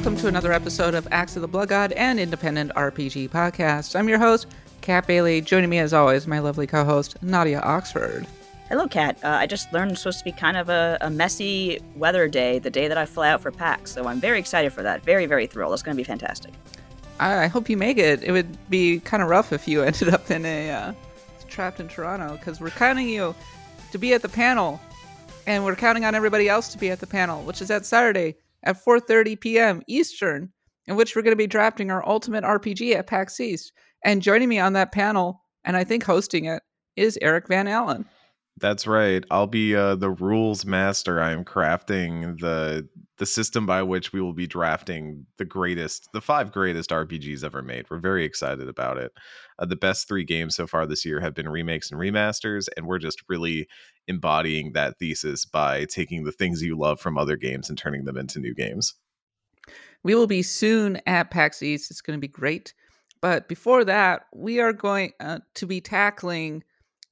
welcome to another episode of Axe of the Blood God and Independent RPG Podcast. I'm your host, Kat Bailey. Joining me as always, my lovely co-host, Nadia Oxford. Hello, Kat. Uh, I just learned it's supposed to be kind of a, a, messy weather day, the day that I fly out for PAX, so I'm very excited for that. Very, very thrilled. It's going to be fantastic. I, I, hope you make it. It would be kind of rough if you ended up in a uh, trapped in Toronto, because we're counting you to be at the panel, and we're counting on everybody else to be at the panel, which is at Saturday, at 4:30 p.m. Eastern, in which we're going to be drafting our ultimate RPG at PAX East. And joining me on that panel, and I think hosting it, is Eric Van Allen. That's right. I'll be uh, the rules master. I am crafting the the system by which we will be drafting the greatest, the five greatest RPGs ever made. We're very excited about it. Uh, the best three games so far this year have been remakes and remasters, and we're just really embodying that thesis by taking the things you love from other games and turning them into new games. We will be soon at PAX East. It's going to be great. But before that, we are going uh, to be tackling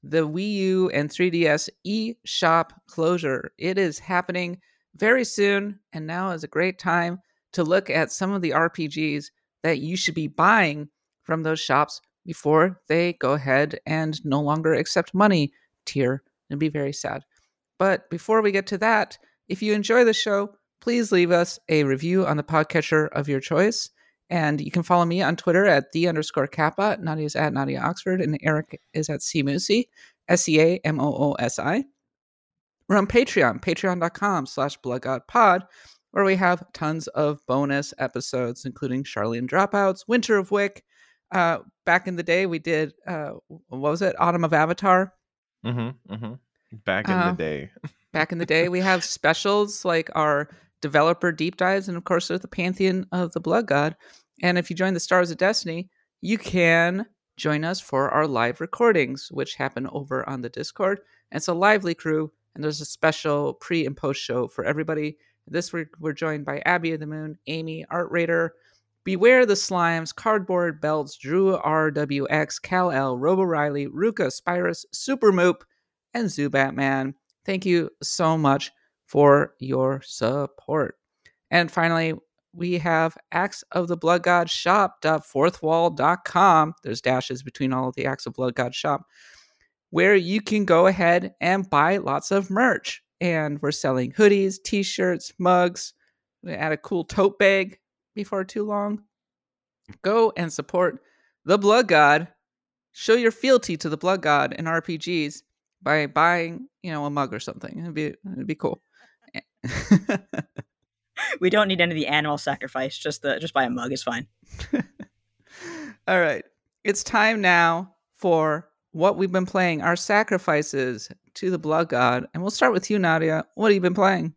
the Wii U and 3DS eShop closure. It is happening very soon, and now is a great time to look at some of the RPGs that you should be buying from those shops before they go ahead and no longer accept money tier and be very sad. But before we get to that, if you enjoy the show, please leave us a review on the podcatcher of your choice. And you can follow me on Twitter at the underscore kappa. Nadia's at Nadia Oxford, and Eric is at C Moosi, S E A M O O S I. We're on Patreon, patreon.com slash bloodgodpod, where we have tons of bonus episodes, including Charlene Dropouts, Winter of Wick. Uh, back in the day, we did, uh, what was it? Autumn of Avatar. Mm-hmm, mm-hmm. Back in uh, the day. back in the day, we have specials like our developer deep dives, and of course, there's the Pantheon of the Blood God. And if you join the Stars of Destiny, you can join us for our live recordings, which happen over on the Discord. And it's a lively crew and there's a special pre and post show for everybody. This week we're joined by Abby of the Moon, Amy, Art Raider, Beware the Slimes, Cardboard Belts, Drew RWX, Cal L, Robo Riley, Ruka, Spyrus, Super Moop, and Zoo Batman. Thank you so much for your support. And finally, we have Axe of the Blood God shop.fourthwall.com. There's dashes between all of the Axe of Blood God shop where you can go ahead and buy lots of merch. And we're selling hoodies, t shirts, mugs. We add a cool tote bag before too long. Go and support the Blood God. Show your fealty to the Blood God in RPGs by buying, you know, a mug or something. It'd be it'd be cool. Eh. we don't need any of the animal sacrifice. Just the just buy a mug is fine. All right, it's time now for what we've been playing, our sacrifices to the blood god. And we'll start with you, Nadia. What have you been playing?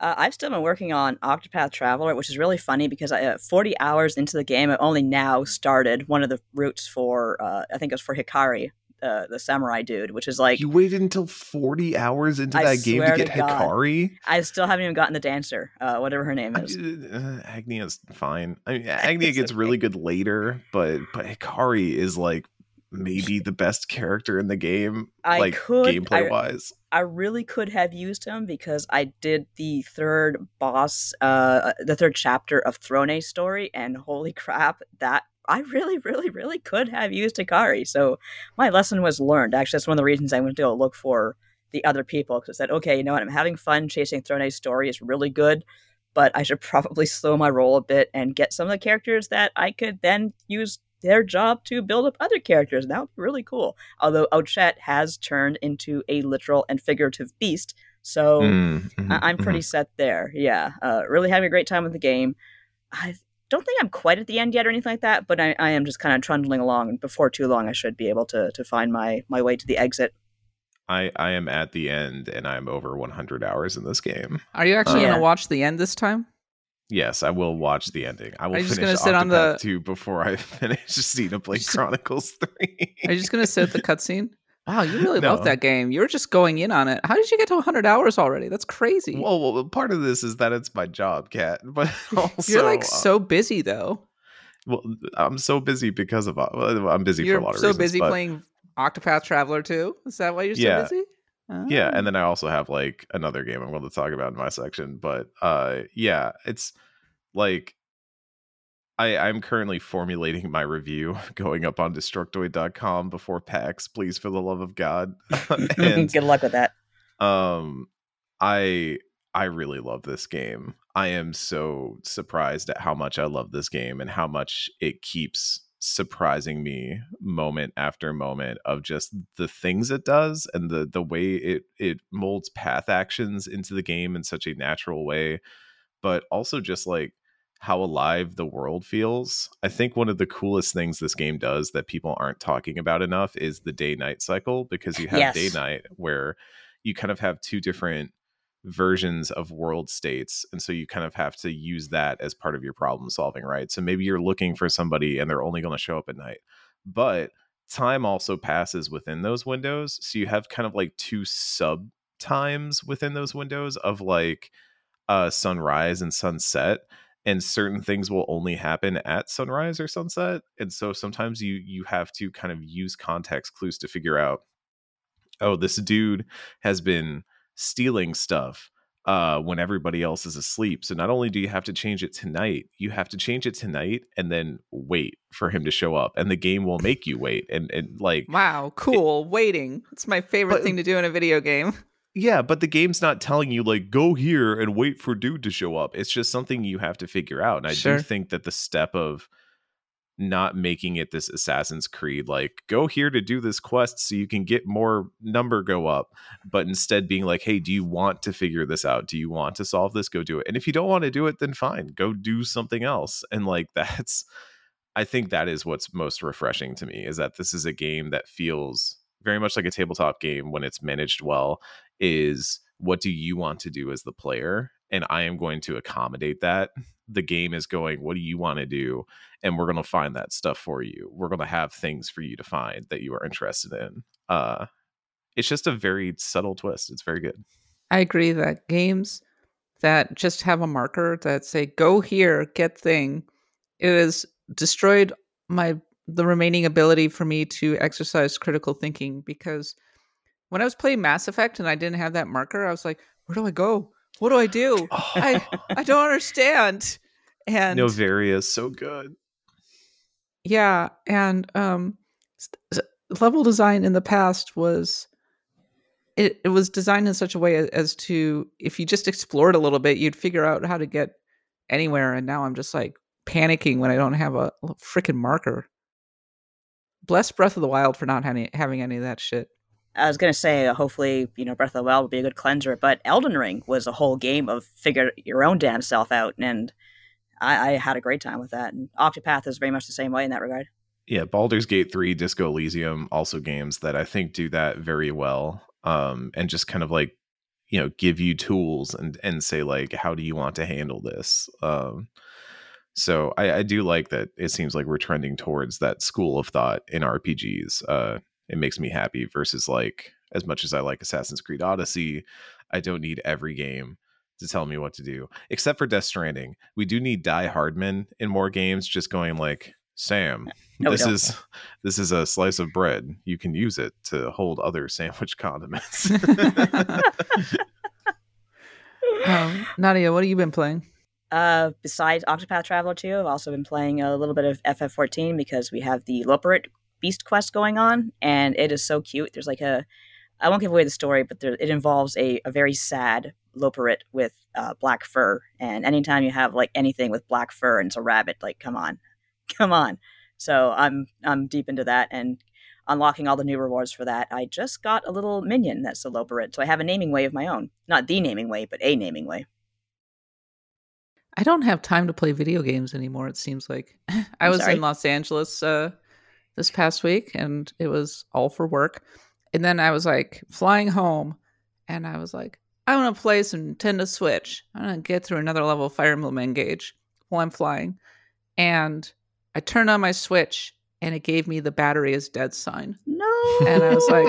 Uh, I've still been working on Octopath Traveler, which is really funny because I, uh, 40 hours into the game, I only now started one of the routes for, uh, I think it was for Hikari, uh, the samurai dude, which is like. You waited until 40 hours into I that game to get to Hikari? I still haven't even gotten the dancer, uh, whatever her name is. Uh, Agnea's fine. I mean, Agnea gets okay. really good later, but, but Hikari is like maybe the best character in the game, I like could, gameplay I, wise. I really could have used him because I did the third boss, uh, the third chapter of Throne story, and holy crap, that I really, really, really could have used Hikari. So my lesson was learned. Actually, that's one of the reasons I went to go look for the other people because I said, okay, you know what, I'm having fun chasing Throne story. is really good. But I should probably slow my roll a bit and get some of the characters that I could then use their job to build up other characters. And that would be really cool. Although Ochette has turned into a literal and figurative beast. So mm-hmm, I- am pretty mm-hmm. set there. Yeah. Uh, really having a great time with the game. I don't think I'm quite at the end yet or anything like that, but I, I am just kind of trundling along. And before too long, I should be able to, to find my, my way to the exit. I, I am at the end and I'm over 100 hours in this game. Are you actually uh, going to watch the end this time? Yes, I will watch the ending. I will finish gonna sit Octopath on the... 2 before I finish Xenoblade Chronicles 3. Are you just going to sit at the cutscene? Wow, you really no. love that game. You're just going in on it. How did you get to 100 hours already? That's crazy. Well, well part of this is that it's my job, Kat. But also, you're like uh, so busy though. Well, I'm so busy because of well, I'm busy you're for a lot of so reasons. so busy but... playing Octopath Traveler too. Is that why you're so yeah. busy? Oh. Yeah, and oh. then I also have like another game I'm going to talk about in my section. But uh, yeah, it's like I, I'm currently formulating my review going up on destructoid.com before PAX, please for the love of God. and Good luck with that. um I I really love this game. I am so surprised at how much I love this game and how much it keeps surprising me moment after moment of just the things it does and the the way it it molds path actions into the game in such a natural way but also just like how alive the world feels. I think one of the coolest things this game does that people aren't talking about enough is the day night cycle because you have Yes. day night where you kind of have two different versions of world states and so you kind of have to use that as part of your problem solving right? So maybe you're looking for somebody and they're only going to show up at night but time also passes within those windows so you have kind of like two sub times within those windows of like uh sunrise and sunset and certain things will only happen at sunrise or sunset and so sometimes you you have to kind of use context clues to figure out oh this dude has been stealing stuff uh when everybody else is asleep so not only do you have to change it tonight you have to change it tonight and then wait for him to show up and the game will make you wait and and like Wow, cool. Waiting. It's my favorite But- thing to do in a video game. Yeah, but the game's not telling you like go here and wait for dude to show up. It's just something you have to figure out. And I Sure. do think that the step of not making it this Assassin's Creed like go here to do this quest so you can get more number go up, but instead being like, "Hey, do you want to figure this out? Do you want to solve this? Go do it." And if you don't want to do it, then fine. Go do something else. And like that's I think that is what's most refreshing to me is that this is a game that feels very much like a tabletop game when it's managed well is what do you want to do as the player and i am going to accommodate that. The game is going what do you want to do? and we're going to find that stuff for you. We're going to have things for you to find that you are interested in. Uh it's just a very subtle twist. It's very good. I agree that games that just have a marker that say go here, get thing, it has destroyed my the remaining ability for me to exercise critical thinking because when I was playing Mass Effect and I didn't have that marker, I was like, where do I go? What do I do? I I don't understand. And Novaria is so good yeah, and um level design in the past was it, it was designed in such a way a- as to if you just explored a little bit, you'd figure out how to get anywhere and now I'm just like panicking when I don't have a freaking marker. Bless Breath of the Wild for not having having any of that shit. I was gonna say, uh, hopefully, you know, Breath of the Wild will be a good cleanser, but Elden Ring was a whole game of figure your own damn self out, and I, I had a great time with that. And Octopath is very much the same way in that regard. yeah Baldur's Gate 3 Disco Elysium also games that I think do that very well um and just kind of like you know give you tools and and say like how do you want to handle this um so I, I do like that it seems like we're trending towards that school of thought in RPGs uh it makes me happy versus like as much as I like Assassin's Creed Odyssey I don't need every game to tell me what to do except for Death Stranding we do need Die Hardman in more games just going like Sam No, this is this is a slice of bread. You can use it to hold other sandwich condiments. Um, Nadia, what have you been playing? Uh, besides Octopath Traveler 2, I've also been playing a little bit of FF14 because we have the Loporrit Beast quest going on, and it is so cute. There's like a, I won't give away the story, but there, it involves a, a very sad Loporrit with uh, black fur. And anytime you have like anything with black fur and it's a rabbit, like come on, come on. So I'm I'm deep into that and unlocking all the new rewards for that. I just got a little minion that's a Loporrit, so I have a Namingway of my own. Not the Namingway, but a Namingway. I don't have time to play video games anymore. It seems like I I'm was sorry? in Los Angeles uh, this past week, and it was all for work. And then I was like flying home, and I was like, I want to play some Nintendo Switch. I'm gonna get through another level of Fire Emblem Engage while I'm flying. And I turned on my Switch, and it gave me the battery is dead sign. No. And I was like,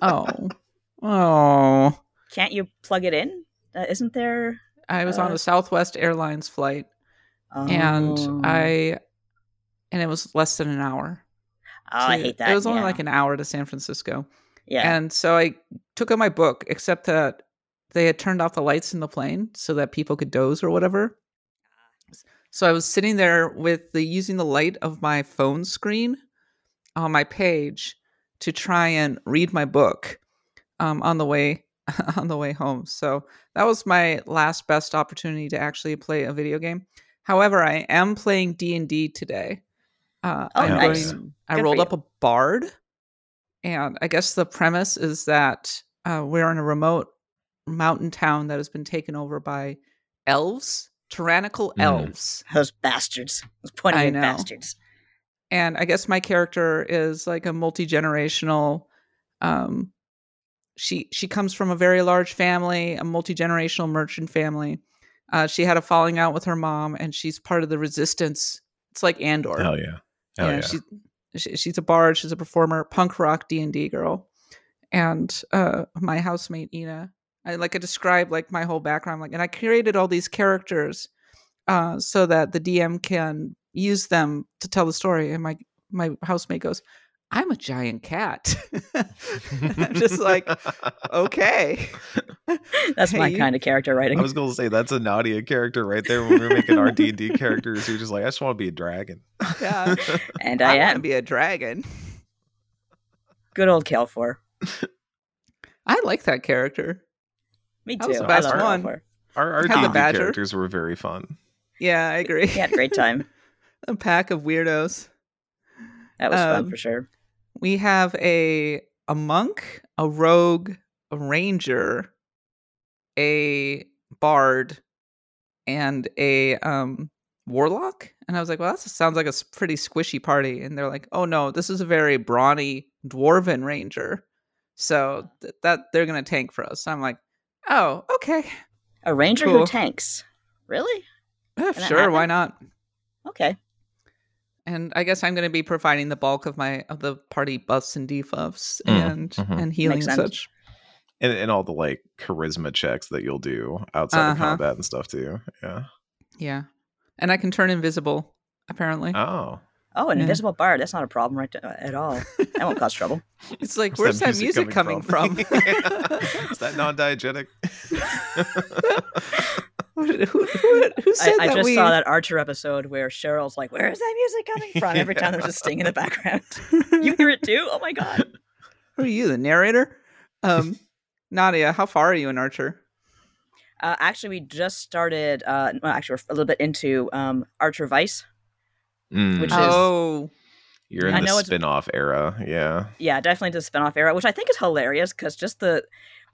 Oh, oh. Can't you plug it in? Uh, isn't there? I was on Uh, a Southwest Airlines flight, Oh. and I, and it was less than an hour. Oh, I hate that. It was only yeah. like an hour to San Francisco. yeah. And so I took out my book, except that they had turned off the lights in the plane so that people could doze or whatever. So I was sitting there with the using the light of my phone screen on my page to try and read my book um, on the way on the way home. So that was my last best opportunity to actually play a video game. However, I am playing D and D today. Uh, Oh, I'm nice. going, I rolled up a bard, and I guess the premise is that uh, we're in a remote mountain town that has been taken over by elves, tyrannical Mm. elves. Those bastards. Those pointy I bastards. and I guess my character is like a multi generational. Um, she she comes from a very large family, a multi generational merchant family. Uh, she had a falling out with her mom, and she's part of the resistance. It's like Andor. Hell yeah. Hell yeah. She's, she, she's a bard. She's a performer, punk rock D and D girl. And uh, my housemate Ina, I like I described like my whole background, like, and I created all these characters uh, so that the DM can use them to tell the story. And my my housemate goes, "I'm a giant cat." I'm just like, okay. That's my Hey, kind of character writing. I was going to say that's a Nadia character right there. When we were making our D and D characters, you're just like, I just want to be a dragon. Yeah, and I, I, want to am. be a dragon. Good old Kelfor. I like that character. Me That too. was the I best love one. Kelfor. Our our D&D characters were very fun. Yeah, I agree. He had a great time. a pack of weirdos. That was fun Um, for sure. We have a a monk, a rogue, a ranger, a bard, and a um warlock. And I was like, well, that sounds like a pretty squishy party. And they're like, oh no, this is a very brawny dwarven ranger. So th- that they're gonna tank for us. I'm like, oh, okay, A ranger cool. who tanks. Really? That sure, why not? Okay. And I guess I'm going to be providing the bulk of my of the party buffs and debuffs Mm, and mhm. and healing and such. And, and all the like charisma checks that you'll do outside of Uh-huh. combat and stuff too. Yeah. Yeah, and I can turn invisible. Apparently, Oh. Oh, an Yeah. invisible bard. That's not a problem right to, at all. That won't cause trouble. it's like Where's where's that music, coming, from? Is that non-diegetic? who, who, who, who said I, I just we? saw that Archer episode where Cheryl's like, "Where is that music coming from?" Every time there's a sting in the background. you hear it too? Oh my god! Who are you, the narrator? Um, Nadia, how far are you in Archer? Uh, actually, we just started. Uh, well, actually, we're a little bit into um, Archer Vice. Mm, Which is- oh, you're in I the know it's- spin-off era. Yeah. Yeah, definitely the spinoff era, which I think is hilarious because just the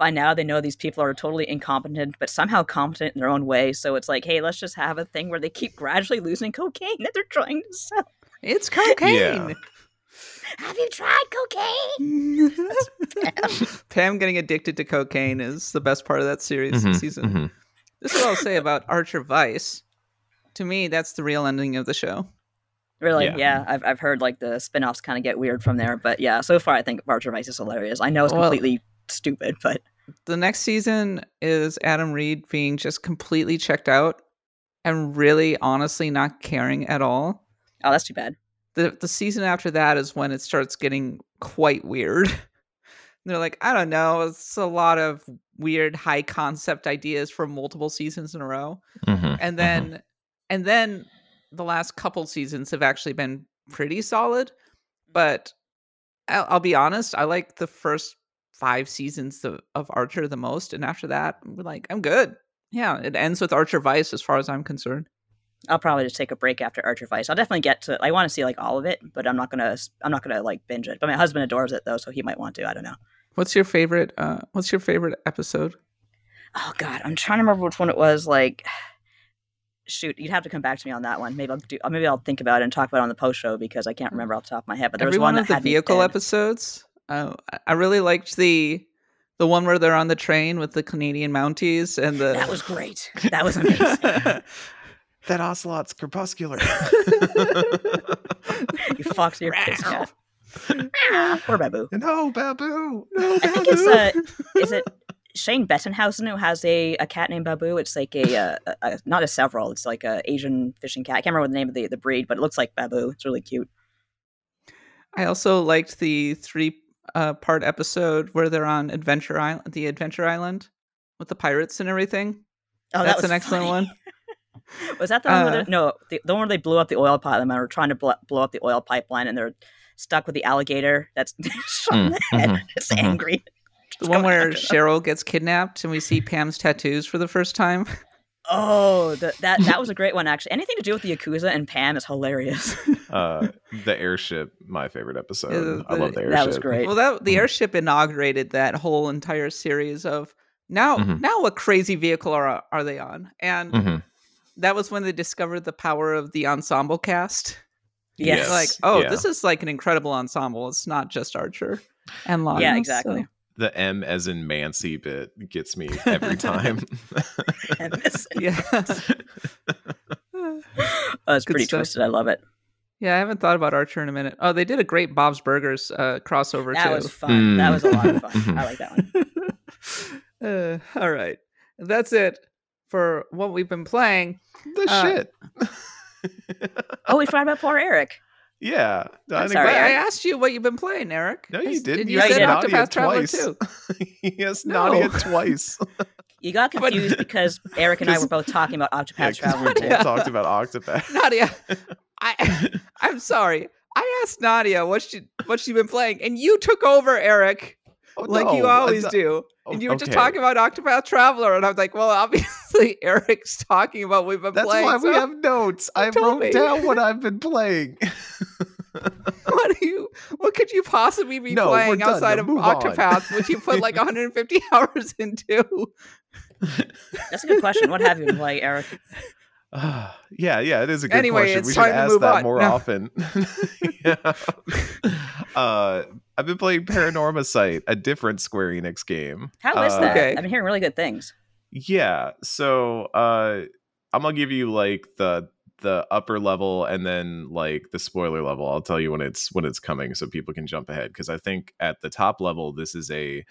by now they know these people are totally incompetent, but somehow competent in their own way. So it's like, hey, let's just have a thing where they keep gradually losing cocaine that they're trying to sell. it's cocaine. Yeah. Have you tried cocaine? Pam getting addicted to cocaine is the best part of that series Mhm, season. mhm. This is what I'll say about Archer Vice. To me, that's the real ending of the show. Really? Yeah. Yeah, I've, I've heard like the spin-offs kind of get weird from there, but yeah, so far I think Archer Vice is hilarious. I know it's Well- completely stupid, but The next season is Adam Reed being just completely checked out and really honestly not caring at all. oh, that's too bad. The the season after that is when it starts getting quite weird. They're like, I don't know, it's a lot of weird high concept ideas from multiple seasons in a row. Mhm, and mhm. then and then the last couple seasons have actually been pretty solid but I'll, I'll be honest i like the first five seasons of, of archer the most and after that we're like i'm good yeah it ends with archer vice as far as i'm concerned I'll probably just take a break after Archer Vice. I'll definitely get to. I want to see like all of it, but I'm not gonna. I'm not gonna like binge it. But my husband adores it though, so he might want to. I don't know. what's your favorite uh what's your favorite episode Oh God, I'm trying to remember which one it was. Like, shoot, you'd have to come back to me on that one. Maybe I'll do. Maybe I'll think about it and talk about it on the post show because I can't remember off the top of my head. But there every was one one of the had vehicle episodes uh, I- i really liked the the one where they're on the train with the canadian mounties and the That was great. That was amazing. that ocelot's crepuscular. you fox your kids. Yeah. Poor Babu. no, Babu. No, I think it's uh, is it Shane Bettenhausen who has a, a cat named Babu. It's like a, uh, a, a not a serval. It's like a Asian fishing cat. I can't remember the name of the, the breed, but it looks like Babu. It's really cute. I also liked the three uh, part episode where they're on Adventure Island, the Adventure Island, with the pirates and everything. Oh, that That's was an excellent funny. one. Was that the one where Uh, they, no the, the one where they blew up the oil pipeline or trying to blow, blow up the oil pipeline and they're stuck with the alligator that's shot in Mm, the head, mhm, just mhm. angry. The one where. Cheryl gets kidnapped and we see Pam's tattoos for the first time. Oh, the, that that was a great one actually. Anything to do with the Yakuza and Pam is hilarious. Uh, the airship, my favorite episode. Yeah, I love the the- airship. that was great. Well, that the Mhm. airship inaugurated that whole entire series of now. Mhm. Now, what crazy vehicle are are they on? And Mhm. that was when they discovered the power of the ensemble cast. yes. Yes. Like, oh, yeah. this is like an incredible ensemble. It's not just Archer and Lana. Yeah, so- exactly. The M as in Mancy bit gets me every time. And this- yes. oh, it's Good pretty stuff. twisted. I love it. Yeah, I haven't thought about Archer in a minute. Oh, they did a great Bob's Burgers uh, crossover That too. That was fun. That was a lot of Mm. fun. I like that one. uh, all right, that's it for what we've been playing. the Uh, shit. Oh, we forgot about poor Eric. Yeah. I I'm sorry, Wait, I asked you what you've been playing, Eric. No, you didn't. You Yeah, You you said. Nadia Octopath Traveler twice. too. yes, No. Nadia twice. You got confused because Eric and I were both talking about Yeah, Traveler we both talked about Octopath. Nadia, I, I'm sorry. I asked Nadia what she what she been playing, and you took over, Eric, Oh, like you uh, always I- do. oh, And you were just talking about Octopath Traveler, and I was like, well, obviously Eric's talking about we've been That's playing. That's why we have notes. I told wrote me. down what I've been playing. what do you? What could you possibly be No, playing done. outside of move on. Octopath, which you put like 150 hours into? That's a good question. What have you been playing, Eric? Ah, yeah, yeah, it is a good Anyway, question. we should ask that on. more No. often. yeah. uh, I've been playing Paranormasight, a different Square Enix game. How is Uh, that? Okay. I've been hearing really good things. Yeah, so uh, I'm gonna give you like the the upper level and then like the spoiler level. I'll tell you when it's when it's coming, so people can jump ahead. Because I think at the top level, this is a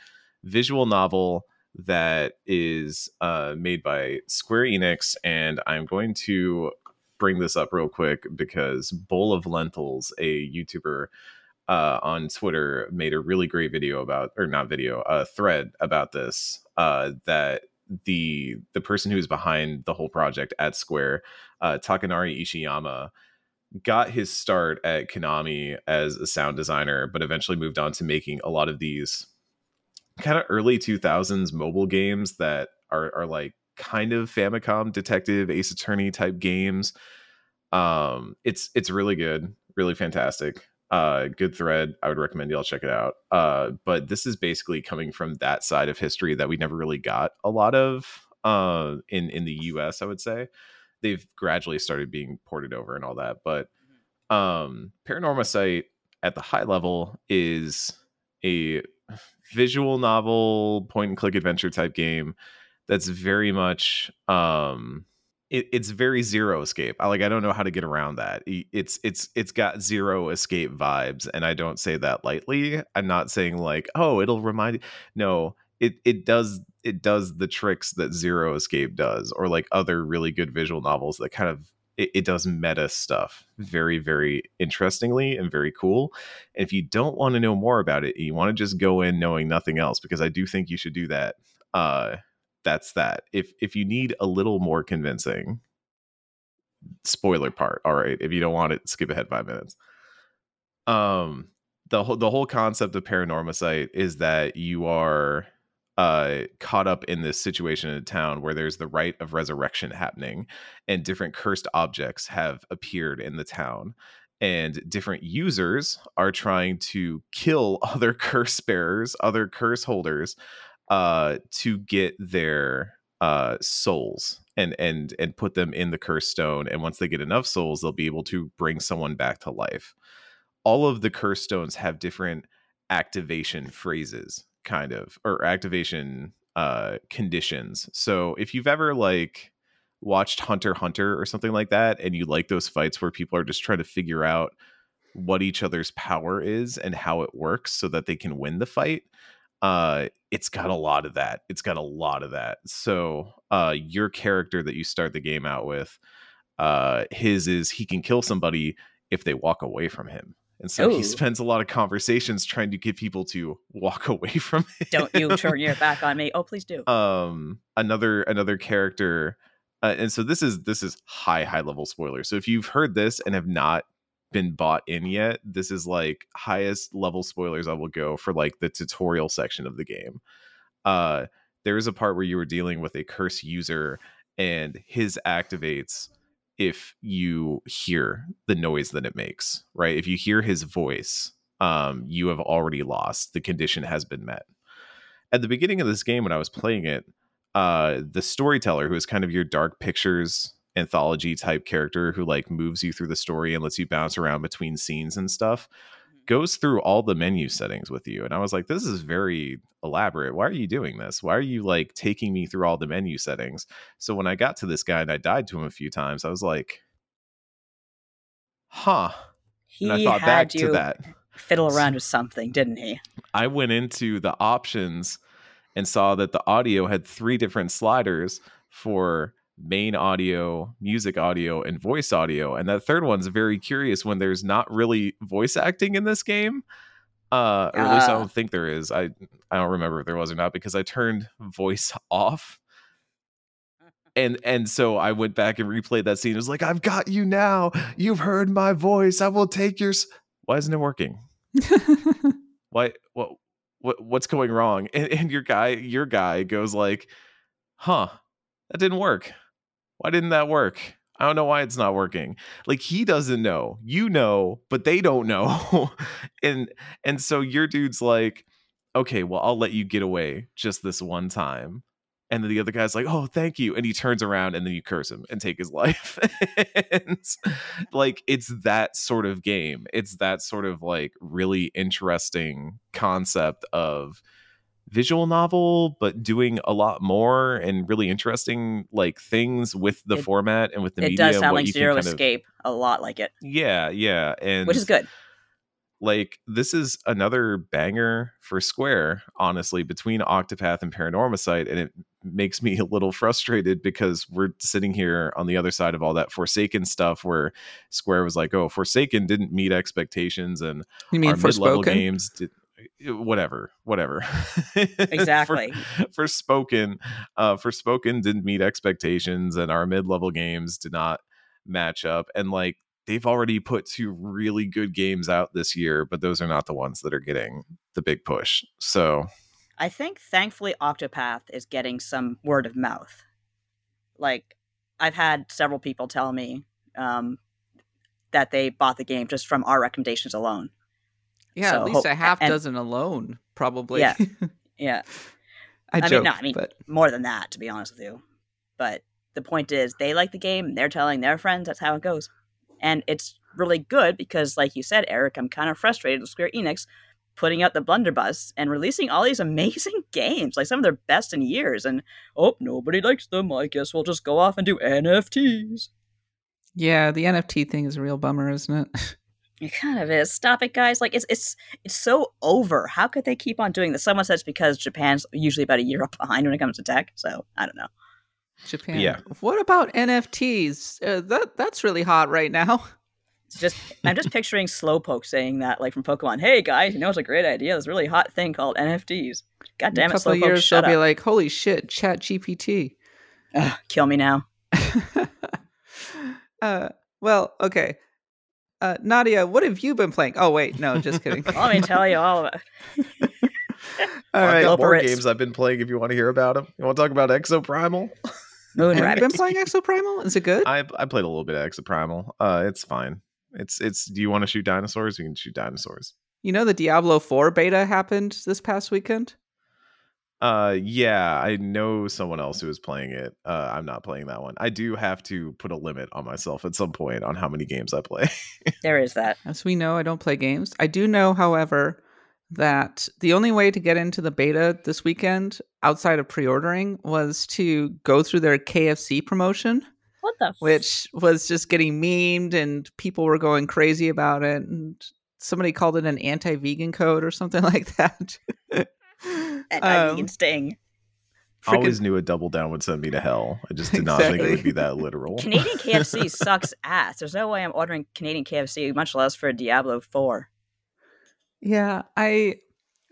visual novel that is uh, made by Square Enix, and I'm going to bring this up real quick because Bowl of Lentils, a YouTuber uh, on Twitter, made a really great video about, or not video, a thread about this. Uh, that the the person who's behind the whole project at Square, uh, Takanari Ishiyama, got his start at Konami as a sound designer, but eventually moved on to making a lot of these kind of early 2000s mobile games that are are like kind of Famicom detective Ace Attorney type games. Um, it's it's really good, really fantastic. Uh, good thread. I would recommend y'all check it out. Uh, but this is basically coming from that side of history that we never really got a lot of uh in in the US, I would say. They've gradually started being ported over and all that, but um Paranormasight at the high level is a visual novel point and click adventure type game that's very much um it, it's very zero escape i like i don't know how to get around that it's it's it's got zero escape vibes and i don't say that lightly i'm not saying like oh it'll remind you no it it does it does the tricks that zero escape does or like other really good visual novels that kind of it, it does meta stuff very very interestingly and very cool and if you don't want to know more about it you want to just go in knowing nothing else because i do think you should do that uh that's that. If if you need a little more convincing spoiler part all right if you don't want it skip ahead five minutes. Um the whole the whole concept of Paranormasight is that you are uh caught up in this situation in a town where there's the rite of resurrection happening and different cursed objects have appeared in the town. And different users are trying to kill other curse bearers other curse holders uh to get their uh souls and and and put them in the curse stone and once they get enough souls they'll be able to bring someone back to life. All of the curse stones have different activation phrases kind of or activation uh conditions. So if you've ever like watched hunter hunter or something like that and you like those fights where people are just trying to figure out what each other's power is and how it works so that they can win the fight uh it's got a lot of that it's got a lot of that so uh your character that you start the game out with uh his is he can kill somebody if they walk away from him and so Ooh. he spends a lot of conversations trying to get people to walk away from him Don't you turn your back on me. Oh, please do. um another another character uh, and so this is this is high high level spoiler. So if you've heard this and have not been bought in yet, this is like highest level spoilers I will go for like the tutorial section of the game. Uh, there is a part where you were dealing with a curse user and his activates if you hear the noise that it makes, right? If you hear his voice, um, you have already lost. The condition has been met. At the beginning of this game, when I was playing it, uh, the storyteller, who is kind of your dark pictures anthology type character who like moves you through the story and lets you bounce around between scenes and stuff, mm-hmm. goes through all the menu settings with you. And I was like, this is very elaborate. Why are you doing this? Why are you like taking me through all the menu settings? So when I got to this guy and I died to him a few times, I was like, huh. He and I thought had back you to that. fiddle around with something, didn't he? I went into the options and saw that the audio had three different sliders for main audio, music audio, and voice audio. And that third one's very curious when there's not really voice acting in this game. Uh, or at least I Ah. don't think there is. I I don't remember if there was or not because I turned voice off. And and so I went back and replayed that scene. It was like, I've got you now. You've heard my voice. I will take your. S-. Why isn't it working? why what what what's going wrong and, and your guy your guy goes like huh that didn't work why didn't that work? I don't know why it's not working. Like he doesn't know. You know but they don't know. And and so your dude's like okay well i'll let you get away just this one time. And then the other guy's like oh thank you. And he turns around and then you curse him and take his life. And like it's that sort of game. It's that sort of like really interesting concept of visual novel but doing a lot more and really interesting like things with the It- format and with the it media does sound like Zero kind of- Escape a lot like it, yeah yeah and which is good. like this is another banger for Square, honestly, between Octopath and Paranormasight, and it makes me a little frustrated because we're sitting here on the other side of all that Forspoken stuff, where Square was like, "Oh, Forspoken didn't meet expectations, and you mean our mid-level games did." Whatever, whatever. Exactly. for, for spoken, uh, for spoken didn't meet expectations, and our mid-level games did not match up. And like they've already put two really good games out this year, but those are not the ones that are getting the big push. So I think thankfully Octopath is getting some word of mouth. Like I've had several people tell me um, that they bought the game just from our recommendations alone. Yeah, So at least a half and- dozen alone, probably. Yeah. Yeah, I, I mean, joke, no, I mean- but more than that, to be honest with you. But the point is, they like the game. They're telling their friends that's how it goes, and it's really good because, like you said, Eric, I'm kind of frustrated with Square Enix putting out the blunderbuss and releasing all these amazing games, like some of their best in years. And oh, nobody likes them. I guess we'll just go off and do NFTs. yeah, the NFT thing is a real bummer, isn't it? It kind of is. Stop it, guys! Like it's it's it's so over. How could they keep on doing this? Someone says because Japan's usually about a year up behind when it comes to tech. So I don't know. Japan. Yeah. What about NFTs? Uh, that that's really hot right now. It's just I'm just picturing Slowpoke saying that, like from Pokemon. Hey guys, you know it's a great idea. This really hot thing called NFTs. God damn In it, a couple of years, shut they'll be like, "Holy shit, Chat GPT." Ugh, kill me now. uh, well, okay. Uh, Nadia, what have you been playing? Oh wait, no, just kidding. Let me tell you all about. All I've got more Loporrits. games I've been playing. If you want to hear about them, you want to talk about Exoprimal? Moon have you been playing Exoprimal? Is it good? I I played a little bit of Exoprimal. Uh, it's fine. It's it's. Do you want to shoot dinosaurs? You can shoot dinosaurs. You know the Diablo 4 beta happened this past weekend? Uh, yeah, I know someone else who is playing it. Uh, I'm not playing that one. I do have to put a limit on myself at some point on how many games I play. There is that. As we know, I don't play games. I do know, however, that the only way to get into the beta this weekend outside of pre-ordering was to go through their KFC promotion, What the? which was just getting memed and people were going crazy about it and somebody called it an anti-vegan code or something like that. Anti-vegan Um, sting. I always knew a double down would send me to hell. I just did not think it would be that literal. Canadian KFC sucks ass. There's no way I'm ordering Canadian KFC, much less for Diablo 4. Yeah, I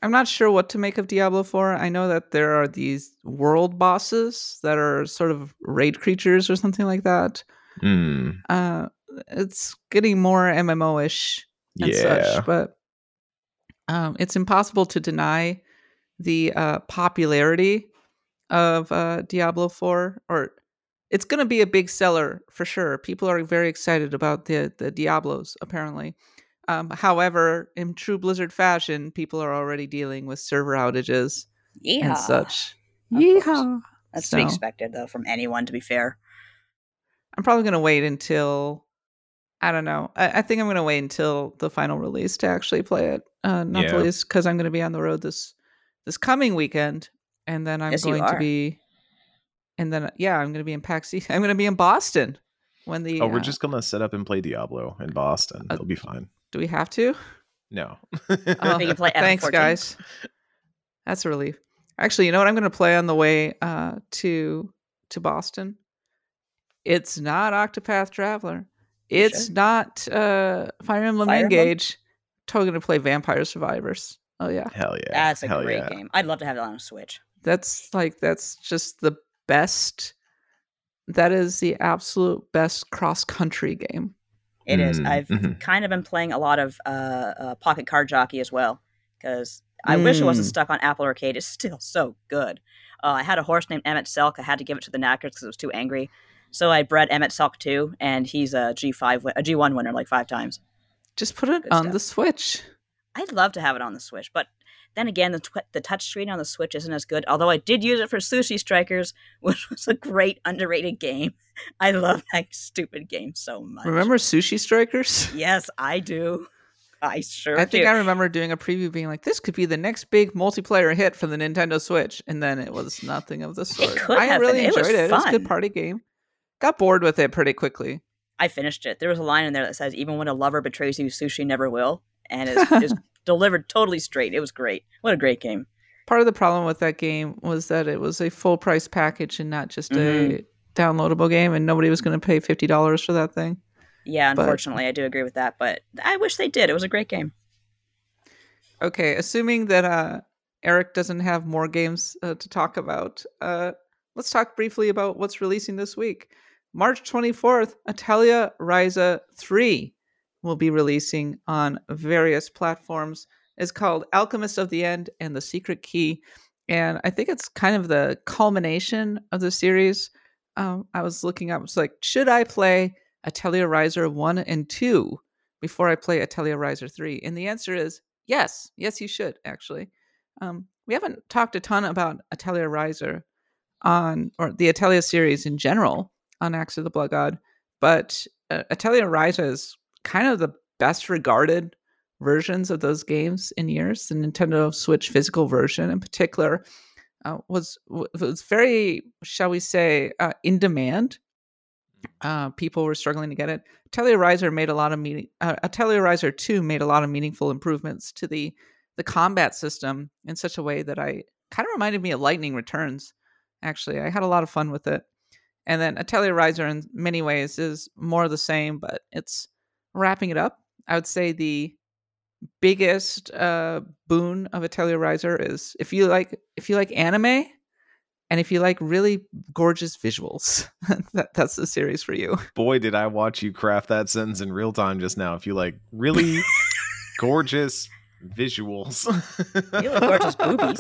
I'm not sure what to make of Diablo 4. I know that there are these world bosses that are sort of raid creatures or something like that. Hmm. Uh, it's getting more MMO ish and Yeah. such, but um, it's impossible to deny the uh, popularity of uh, Diablo 4, or it's going to be a big seller for sure. People are very excited about the, the Diablos, apparently. Um, however, in true Blizzard fashion, people are already dealing with server outages Yeah. and such. Of course. Yeehaw. That's to be expected, though, from anyone, to be fair. I'm probably gonna wait until I don't know. I, I think I'm gonna wait until the final release to actually play it. Uh, not Yeah. the least because I'm gonna be on the road this this coming weekend, and then I'm Yes, going to be, and then yeah, I'm gonna be in PAX. East- I'm gonna be in Boston when the. Oh, we're uh, just gonna set up and play Diablo in Boston. Uh, It'll be fine. Do we have to? No. Oh, You play thanks, 14. guys. That's a relief. Actually, you know what? I'm gonna play on the way uh, to to Boston. It's not Octopath Traveler. It's sure? not uh, Fire Emblem Fire Emblem? Engage. Totally gonna play Vampire Survivors. Oh yeah, Hell yeah. That's a Hell great yeah. game. I'd love to have that on a Switch. that's like that's just the best. That is the absolute best cross country game. It is. Mm, I've mhm. kind of been playing a lot of uh, uh, Pocket Card Jockey as well because I wish it wasn't Mm. stuck on Apple Arcade. It's still so good. Uh, I had a horse named Emet-Selch. I had to give it to the knackers because it was too angry. So I bred Emet-Selch too, and he's a G five, a G one winner like five times. Just put it Good on stuff. the Switch. I'd love to have it on the Switch, but then again, the tw- the touchscreen on the Switch isn't as good. Although I did use it for Sushi Strikers, which was a great underrated game. I love that stupid game so much. Remember Sushi Strikers? Yes, I do. I sure I think do. I remember doing a preview being like, "This could be the next big multiplayer hit for the Nintendo Switch," and then it was nothing of the sort. could I have really been. It enjoyed it. It was a good party game. Got bored with it pretty quickly. I finished it. There was a line in there that says, "Even when a lover betrays you, sushi never will," and it's, just delivered totally straight. It was great. What a great game. Part of the problem with that game was that it was a full price package and not just a Mhm. downloadable game, and nobody was going to pay fifty dollars for that thing. Yeah, But- unfortunately, I do agree with that, but I wish they did. It was a great game. Okay, assuming that uh, Eric doesn't have more games uh, to talk about, uh, let's talk briefly about what's releasing this week. March 24th, Atelier Ryza 3 will be releasing on various platforms. is called Alchemist of the End and the Secret Key. And I think it's kind of the culmination of the series. Um, I was looking up, it's like, should I play Atelier Ryza 1 and 2 before I play Atelier Ryza 3? And the answer is yes. Yes, you should, actually. Um, we haven't talked a ton about Atelier Ryza on, or the Atelier series in general on Axe of the Blood God, but uh, Atelier Ryza is kind of the best regarded versions of those games in years. The Nintendo Switch physical version, in particular, uh, was was very, shall we say, uh, in demand. Uh, people were struggling to get it. Ryza made a lot of meaning. Uh, Ryza Two made a lot of meaningful improvements to the the combat system in such a way that I kind of reminded me of Lightning Returns. Actually, I had a lot of fun with it. And then Atelier Ryza, in many ways, is more of the same, but it's wrapping it up. I would say the biggest uh, boon of a Ryza is if you like if you like anime and if you like really gorgeous visuals, that, that's the series for you. Boy, did I watch you craft that sentence in real time just now. If you like really gorgeous visuals, You have gorgeous boobies.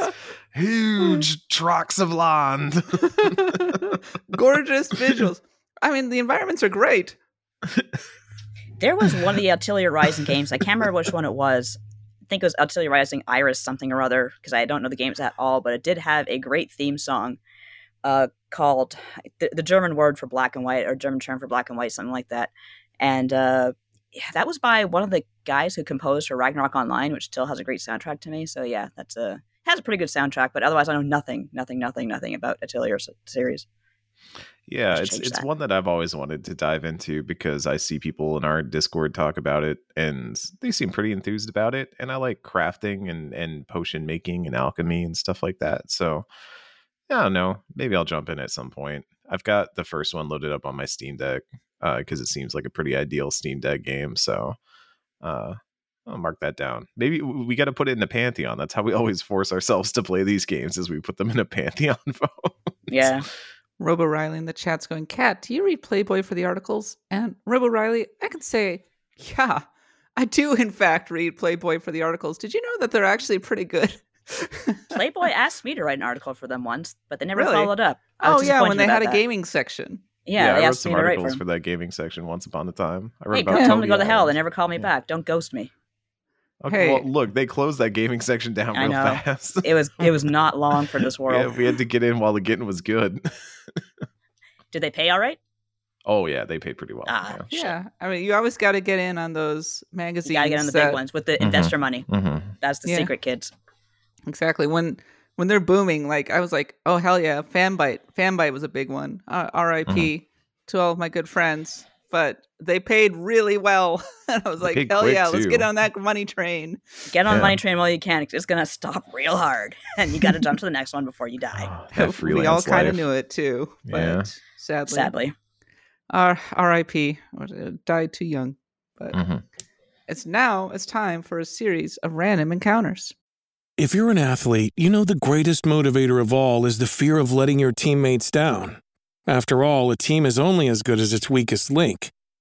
huge tracts of land. gorgeous visuals. I mean, the environments are great. There was one of the Atelier Rising games. I can't remember which one it was. I think it was Atelier Rising Iris something or other because I don't know the games at all. But it did have a great theme song uh, called the, the German word for black and white or German term for black and white, something like that. And uh, yeah, that was by one of the guys who composed for Ragnarok Online, which still has a great soundtrack to me. So yeah, that's a has a pretty good soundtrack. But otherwise, I know nothing, nothing, nothing, nothing about Atelier series. Yeah, it's it's that. one that I've always wanted to dive into because I see people in our Discord talk about it and they seem pretty enthused about it. And I like crafting and, and potion making and alchemy and stuff like that. So I don't know. Maybe I'll jump in at some point. I've got the first one loaded up on my Steam Deck because it seems like a pretty ideal Steam Deck game. So uh, I'll mark that down. Maybe we got to put it in the pantheon. That's how we always force ourselves to play these games, is we put them in a pantheon vote. Yeah. Robo Riley in the chat's going, Kat, do you read Playboy for the articles? And Robo Riley, I can say, yeah, I do in fact read Playboy for the articles. Did you know that they're actually pretty good? Playboy asked me to write an article for them once, but they never Really? followed up. Oh yeah, when they had about a that. gaming section. Yeah, yeah I they wrote asked some me to write for articles for that gaming section once upon a time. I wrote Hey, about tell them to go to hell. They never call me Yeah. back. Don't ghost me. Okay, Hey. well, look, they closed that gaming section down I real know. fast. It was it was not long for this world. had, we had to get in while the getting was good. Did they pay all right? oh yeah, they paid pretty well. Ah, yeah. Yeah, I mean, you always got to get in on those magazines. You gotta get on the that- big ones with the Mhm. investor money. Mhm. That's the Yeah. secret, kids. Exactly. When when they're booming, like I was like, oh hell yeah, Fanbyte. Fanbyte was a big one. Uh, R.I.P. Mm-hmm. to all of my good friends. But they paid really well, and I was They like, hell quick, yeah, let's get on that money train. Get on Yeah. the money train while you can. It's gonna stop real hard, and you got to jump to the next one before you die. Oh, we all kind of knew it too, but Yeah. sadly, Sadly, R- R.I.P. uh, died too young. But Mhm. it's now it's time for a series of random encounters. If you're an athlete, you know the greatest motivator of all is the fear of letting your teammates down. After all, a team is only as good as its weakest link.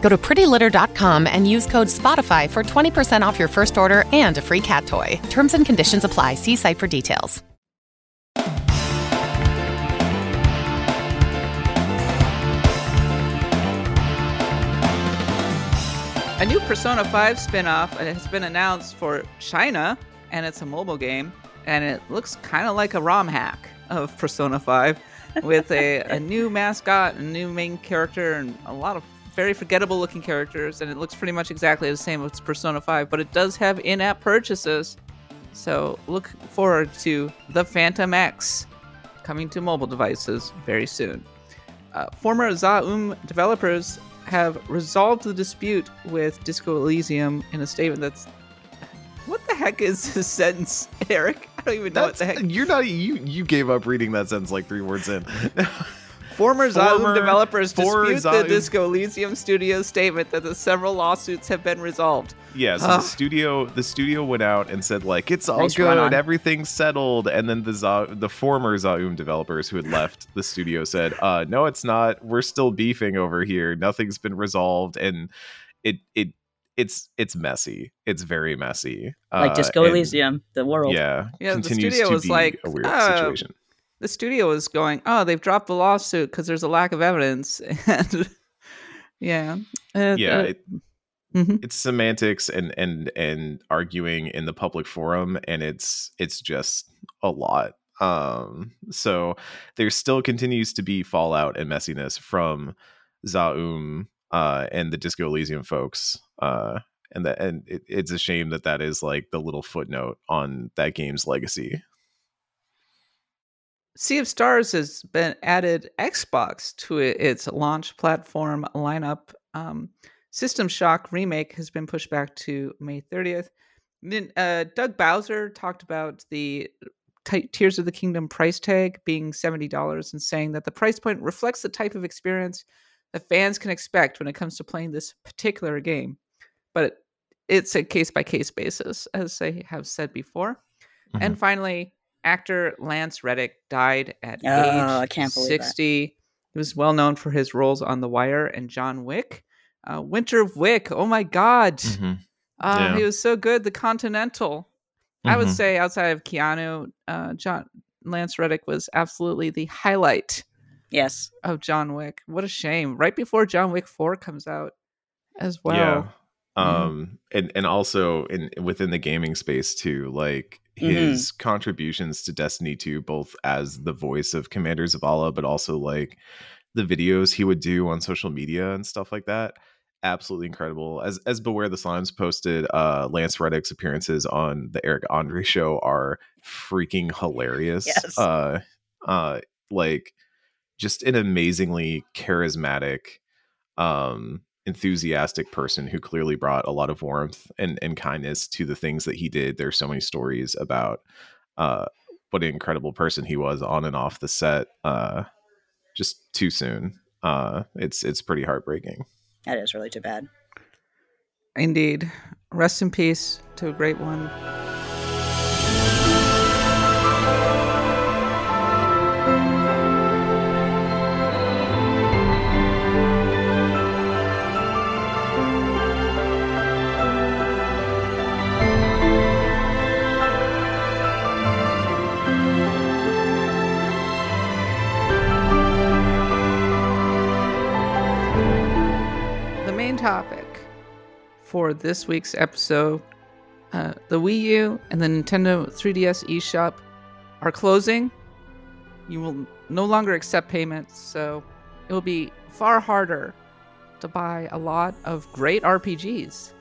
Go to prettylitter.com and use code SPOTIFY for 20% off your first order and a free cat toy. Terms and conditions apply. See site for details. A new Persona 5 spin-off has been announced for China, and it's a mobile game, and it looks kind of like a ROM hack of Persona 5 with a, a new mascot, a new main character, and a lot of very forgettable looking characters, and it looks pretty much exactly the same as Persona 5, but it does have in-app purchases. So look forward to The Phantom X coming to mobile devices very soon. Uh, former Zaum developers have resolved the dispute with Disco Elysium in a statement that's. What the heck is this sentence, Eric? I don't even know what the heck. You're not you. You gave up reading that sentence like three words in. Former Zaum former- developers for dispute Zaum- the Disco Elysium Studios statement that the several lawsuits have been resolved. yeah, so Ugh. the studio the studio went out and said like it's all Nice run good, everything's settled, and then the Za- the former Zaum developers who had left the studio said, "Uh, no, it's not. We're still beefing over here. Nothing's been resolved, and it it it's it's messy. It's very messy. like Uh, Disco and- Elysium, the world. Yeah, Yeah, the continues studio to was be like, a weird "Oh, situation. The studio was going, oh, they've dropped the lawsuit because there's a lack of evidence. And yeah. Uh, Yeah, uh, it, mhm. it's semantics and and and arguing in the public forum and it's it's just a lot um so there still continues to be fallout and messiness from zaum uh and the disco elysium folks uh and that and it, it's a shame that that is like the little footnote on that game's legacy Sea of Stars has been added Xbox to its launch platform lineup. Um, System Shock remake has been pushed back to May 30th. Then, uh, Doug Bowser talked about the ti- Tears of the Kingdom price tag being $70 and saying that the price point reflects the type of experience that fans can expect when it comes to playing this particular game. But it's a case by case basis, as I have said before. And finally, actor Lance Reddick died at Oh, age can't believe that. 60. He was well known for his roles on The Wire and John Wick. Uh, Winter of Wick, oh my God. Mhm. Uh, He was so good. The Continental. I would Mhm. say outside of Keanu, uh, John Lance Reddick was absolutely the highlight Yes. of John Wick. What a shame. Right before John Wick 4 comes out as well. yeah um and and also in within the gaming space too like his contributions to destiny 2 both as the voice of commander zavala but also like the videos he would do on social media and stuff like that. Absolutely incredible. As as beware the slimes posted uh lance reddick's appearances on the eric andre show are freaking hilarious. Yes. uh uh like just an amazingly charismatic um enthusiastic person who clearly brought a lot of warmth and, and kindness to the things that he did there's so many stories about uh what an incredible person he was on and off the set uh just too soon uh it's it's pretty heartbreaking That is really too bad. Indeed. Rest in peace to a great one. Topic for this week's episode uh, the Wii U and the Nintendo 3DS eShop are closing. You will no longer accept payments, so it will be far harder to buy a lot of great RPGs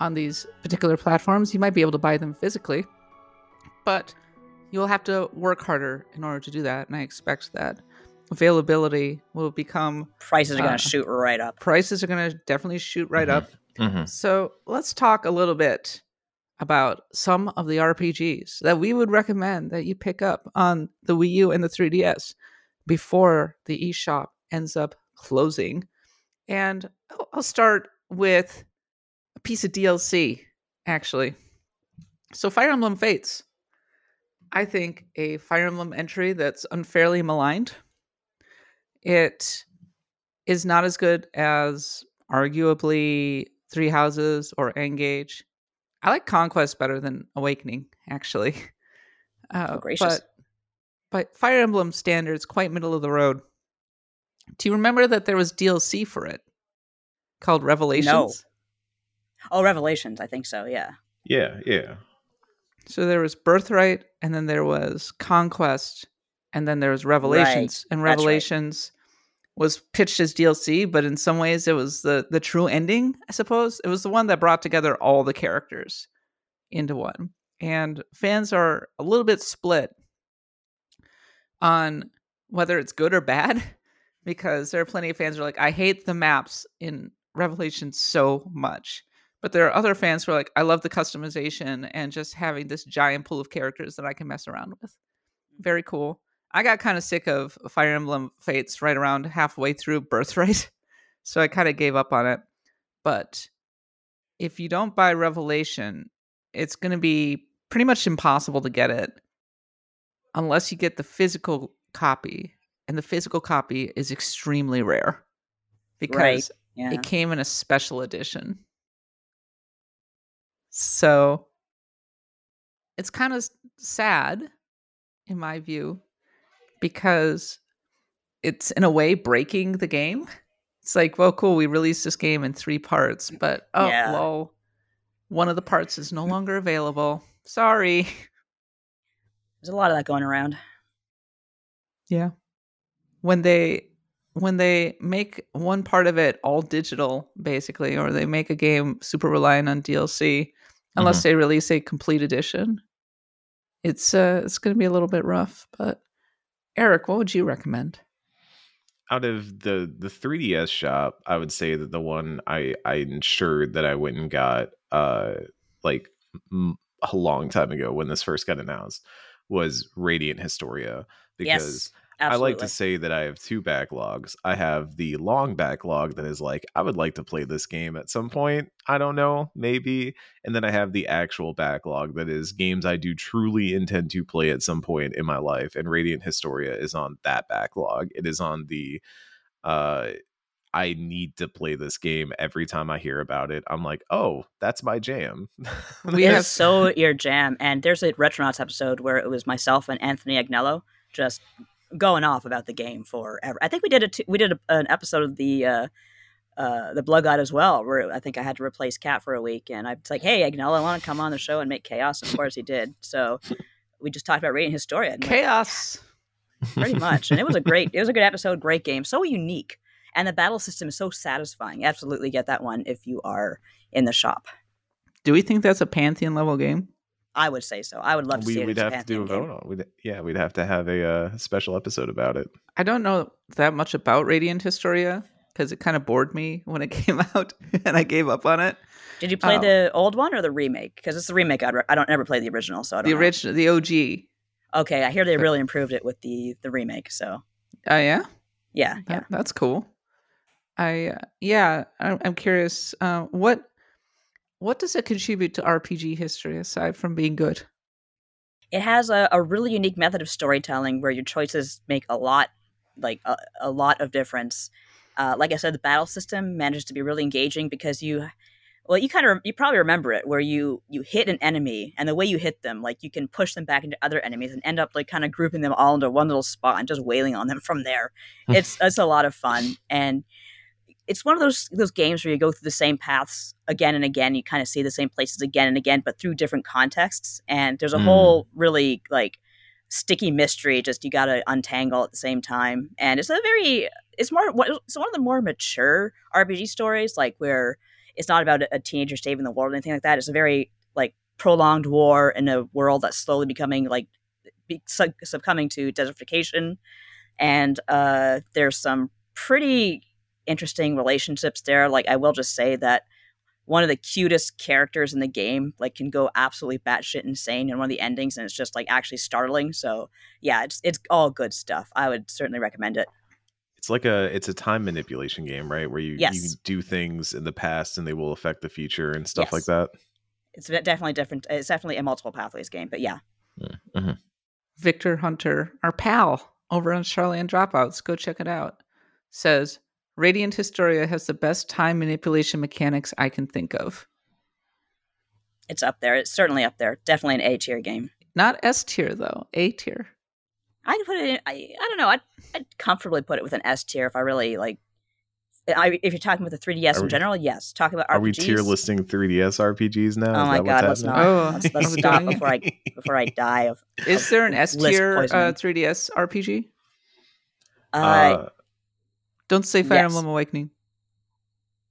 on these particular platforms. You might be able to buy them physically, but you'll have to work harder in order to do that. And I expect that availability will become Prices are going to Uh, shoot right up. prices are going to definitely shoot right Mhm. up. So let's talk a little bit about some of the RPGs that we would recommend that you pick up on the Wii U and the 3DS before the eShop ends up closing. And I'll- I'll start with a piece of DLC, actually. So, Fire Emblem Fates. I think a Fire Emblem entry that's unfairly maligned. It is not as good as arguably Three Houses or Engage. I like Conquest better than Awakening, actually. Uh, Oh, gracious. But, but Fire Emblem standards quite middle of the road. Do you remember that there was DLC for it called Revelations? No. Oh, Revelations. I think so. Yeah. yeah yeah So there was Birthright, and then there was Conquest, and then there was Revelations. And that's right. Revelations was pitched as DLC, but in some ways it was the the true ending, I suppose. It was the one that brought together all the characters into one. And fans are a little bit split on whether it's good or bad because there are plenty of fans who are like, I hate the maps in Revelation so much. But there are other fans who are like, I love the customization and just having this giant pool of characters that I can mess around with. Very cool. I got kind of sick of Fire Emblem Fates right around halfway through Birthright. So I kind of gave up on it. But if you don't buy Revelation, it's going to be pretty much impossible to get it unless you get the physical copy. And the physical copy is extremely rare because Yeah. it came in a special edition. So it's kind of sad, in my view, because it's in a way breaking the game. It's like, well, cool, we released this game in three parts, but oh, Yeah. lol, one of the parts is no longer available. Sorry. There's a lot of that going around. Yeah. When they when they make one part of it all digital basically or they make a game super reliant on DLC unless they release a complete edition it's uh it's going to be a little bit rough but Eric what would you recommend out of the the 3ds shop i would say that the one i i ensured that i went and got uh like m- a long time ago when this first got announced was radiant historia because yes. Absolutely. I like to say that I have two backlogs. I have the long backlog that is like, I would like to play this game at some point. I don't know, maybe. And then I have the actual backlog that is games I do truly intend to play at some point in my life. And Radiant Historia is on that backlog. It is on the uh I need to play this game every time I hear about it. I'm like, oh, that's my jam. We have- so your jam. And there's a Retronauts episode where it was myself and Anthony Agnello just going off about the game forever. I think we did a t- we did a, an episode of the uh, uh, the Blood God as well, where I think I had to replace Kat for a week, and I was like, "Hey, Agnello, want to come on the show and make chaos?" And of course, he did. So we just talked about Radiant Historia. and, like, Chaos. pretty much. And it was a great, it was a good episode, great game, so unique, and the battle system is so satisfying. Absolutely get that one if you are in the shop. Do we think that's a pantheon level game? I would say so. I would love to see We'd as a have to do a vote game. on. We'd, yeah, we'd have to have a uh, special episode about it. I don't know that much about Radiant Historia because it kind of bored me when it came out and I gave up on it. Did you play Oh. the old one or the remake? Because it's the remake. I'd re- I don't ever play the original, so I don't The original, the OG. Okay, I hear they really improved it with the the remake. So Oh yeah, yeah, That- yeah. that's cool. I uh, yeah, I, I'm curious. Uh, what what does it contribute to RPG history aside from being good? It has a, a really unique method of storytelling where your choices make a lot, like a, a lot of difference. Uh, like I said, the battle system manages to be really engaging because you, well, you kind of you probably remember it where you you hit an enemy and the way you hit them, like you can push them back into other enemies and end up like kind of grouping them all into one little spot and just wailing on them from there. it's it's a lot of fun and it's one of those those games where you go through the same paths again and again. You kind of see the same places again and again, but through different contexts. And there's a Mm. whole really like sticky mystery. Just you got to untangle at the same time. And it's a very it's more it's one of the more mature RPG stories, like where it's not about a teenager saving the world or anything like that. It's a very like prolonged war in a world that's slowly becoming like be, succumbing to desertification. And uh, there's some pretty interesting relationships there. Like I will just say that one of the cutest characters in the game like can go absolutely batshit insane in one of the endings, and it's just like actually startling. So yeah, it's it's all good stuff. I would certainly recommend it. It's like a it's a time manipulation game, right? Where you you do things in the past and they will affect the future and stuff like that. It's definitely different. It's definitely a multiple pathways game, but yeah, mm, mm-hmm. Victor Hunter, our pal over on Charlie and Dropouts, go check it out. Says Radiant Historia has the best time manipulation mechanics I can think of. it's up there. It's certainly up there. Definitely an A tier game. Not S tier though, A tier. I'd put it in. I, I don't know. I'd, I'd comfortably put it with an S tier if I really like. I, if you're talking about the 3DS Are in we- general, yes. Talking about RPGs. Are we tier listing 3DS RPGs now? Oh Is my god, let's not. Oh, let's let's stop before I before I die of. Is there an S tier uh, 3DS RPG? Uh, Uh, Don't say Fire Yes. Emblem Awakening.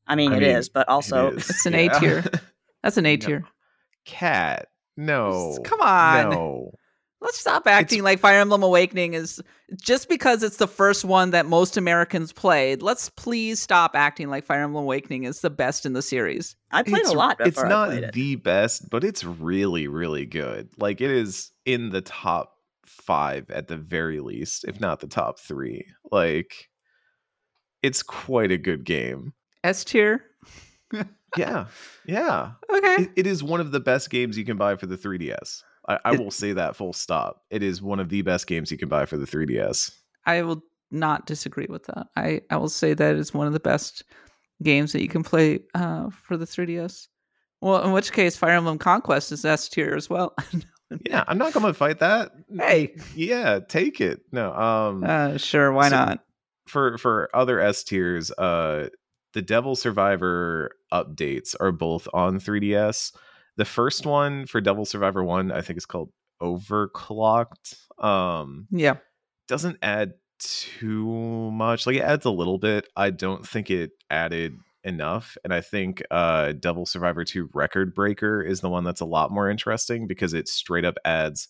I mean, I it mean, is, but also it is, It's an A yeah. tier. That's an A No. tier. Kat. No. Come on. No. Let's stop acting like Fire Emblem Awakening is just because it's the first one that most Americans played. Let's please stop acting like Fire Emblem Awakening is the best in the series. I played it's, a lot before It's I not it. the best, but it's really, really good. Like it is in the top five at the very least, if not the top three. Like it's quite a good game. S tier. Yeah. Yeah. Okay. It, it is one of the best games you can buy for the 3DS. I, I will say that full stop. It is one of the best games you can buy for the 3DS. I will not disagree with that. I, I will say that it's one of the best games that you can play uh, for the 3DS. Well, in which case, Fire Emblem Conquest is S tier as well. Yeah, I'm not gonna fight that. Hey. Yeah, take it. No, um uh, sure, why So- not? For for other S tiers, uh the Devil Survivor updates are both on 3DS. The first one for Devil Survivor 1, I think is called Overclocked. Um Yeah. doesn't add too much. Like it adds a little bit. I don't think it added enough. And I think uh Devil Survivor 2 Record Breaker is the one that's a lot more interesting because it straight up adds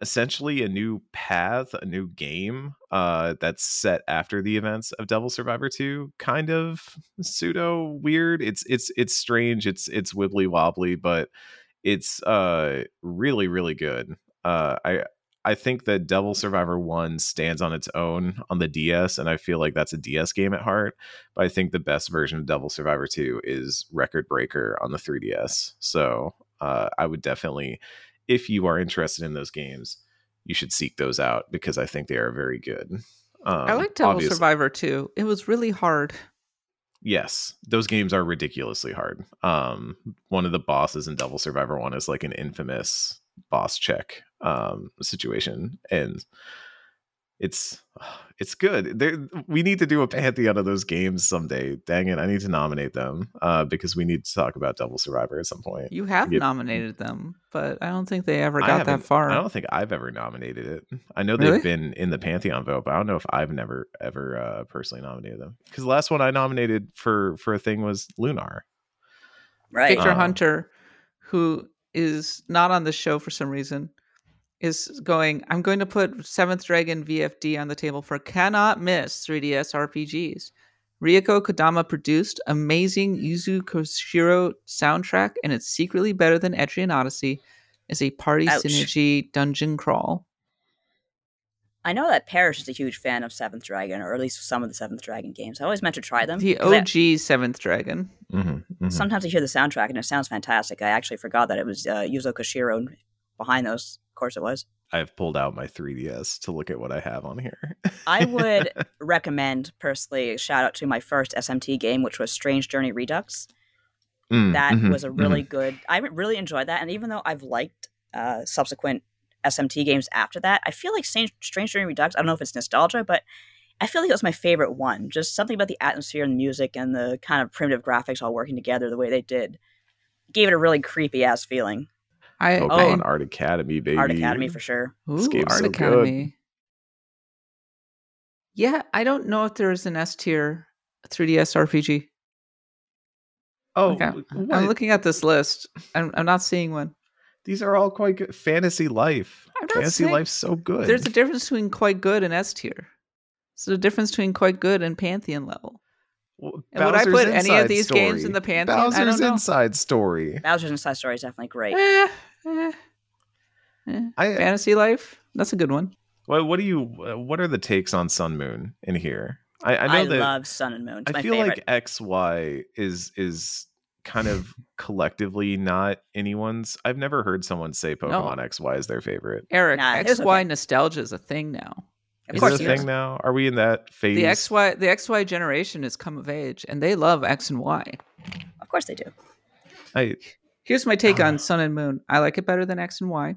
essentially a new path, a new game uh that's set after the events of Devil Survivor 2. Kind of pseudo weird. It's it's it's strange. It's it's wibbly wobbly, but it's uh really really good. Uh I I think that Devil Survivor 1 stands on its own on the DS, and I feel like that's a DS game at heart. But I think the best version of Devil Survivor 2 is Record Breaker on the 3DS. So uh, I would definitely, if you are interested in those games, you should seek those out because I think they are very good. Um, I like Devil obvious- Survivor too. It was really hard. Yes, those games are ridiculously hard. Um, one of the bosses in Devil Survivor 1 is like an infamous boss check um situation and it's it's good. There, we need to do a pantheon of those games someday. Dang it, I need to nominate them uh, because we need to talk about Devil Survivor at some point. You have Get- nominated them, but I don't think they ever got that far. I don't think I've ever nominated it. I know Really? they've been in the pantheon vote, but I don't know if I've never ever uh, personally nominated them. Because the last one I nominated for for a thing was Lunar. Right. Victor Uh, Hunter, who is not on the show for some reason, is going. I'm going to put Seventh Dragon VFD on the table for cannot miss 3DS RPGs. Rieko Kodama produced amazing Yuzo Koshiro soundtrack, and it's secretly better than Etrian Odyssey. Is a party Ouch. synergy dungeon crawl. I know that Parish is a huge fan of Seventh Dragon, or at least some of the Seventh Dragon games. I always meant to try them. The 'cause I- OG Seventh Dragon. Mm-hmm, sometimes I hear the soundtrack and it sounds fantastic. I actually forgot that it was uh, Yuzo Koshiro behind those. Of course, it was. I've pulled out my 3DS to look at what I have on here. I would recommend personally shout out to my first SMT game, which was Strange Journey Redux. Mm, That mhm, was a really good. I really enjoyed that, and even though I've liked uh, subsequent SMT games after that, I feel like Strange, Strange Journey Redux. I don't know if it's nostalgia, but I feel like it was my favorite one. Just something about the atmosphere and the music and the kind of primitive graphics all working together the way they did gave it a really creepy ass feeling. I. I Pokemon Art Academy, baby. Art Academy for sure. Ooh, This game's Art so good. Academy. Yeah, I don't know if there's an S tier 3DS RPG. Oh, Okay. I'm looking at this list. I'm, I'm not seeing one. These are all quite good. Fantasy Life. Fantasy saying- Life's so good. There's a difference between quite good and S tier. There's a difference between quite good and Pantheon level. Well, would I put any of Inside these games in the Pantheon? I don't Bowser's know. Inside Story. Bowser's Inside Story is definitely great. Eh, eh, eh. I, Fantasy Life. That's a good one. what, what do you? uh, What are the takes on Sun Moon in here? I, I I, that love Sun and Moon. It's I my feel favorite. like X Y is is kind of collectively not anyone's. I've never heard someone say Pokemon X Y is their favorite. Eric, Nah, XY okay. nostalgia is a thing now. Of Is course, it a it thing now? Are we in that phase? The XY the XY generation has come of age and they love X and Y. Of course they do. I, Here's my take Ah. on Sun and Moon. I like it better than X and Y.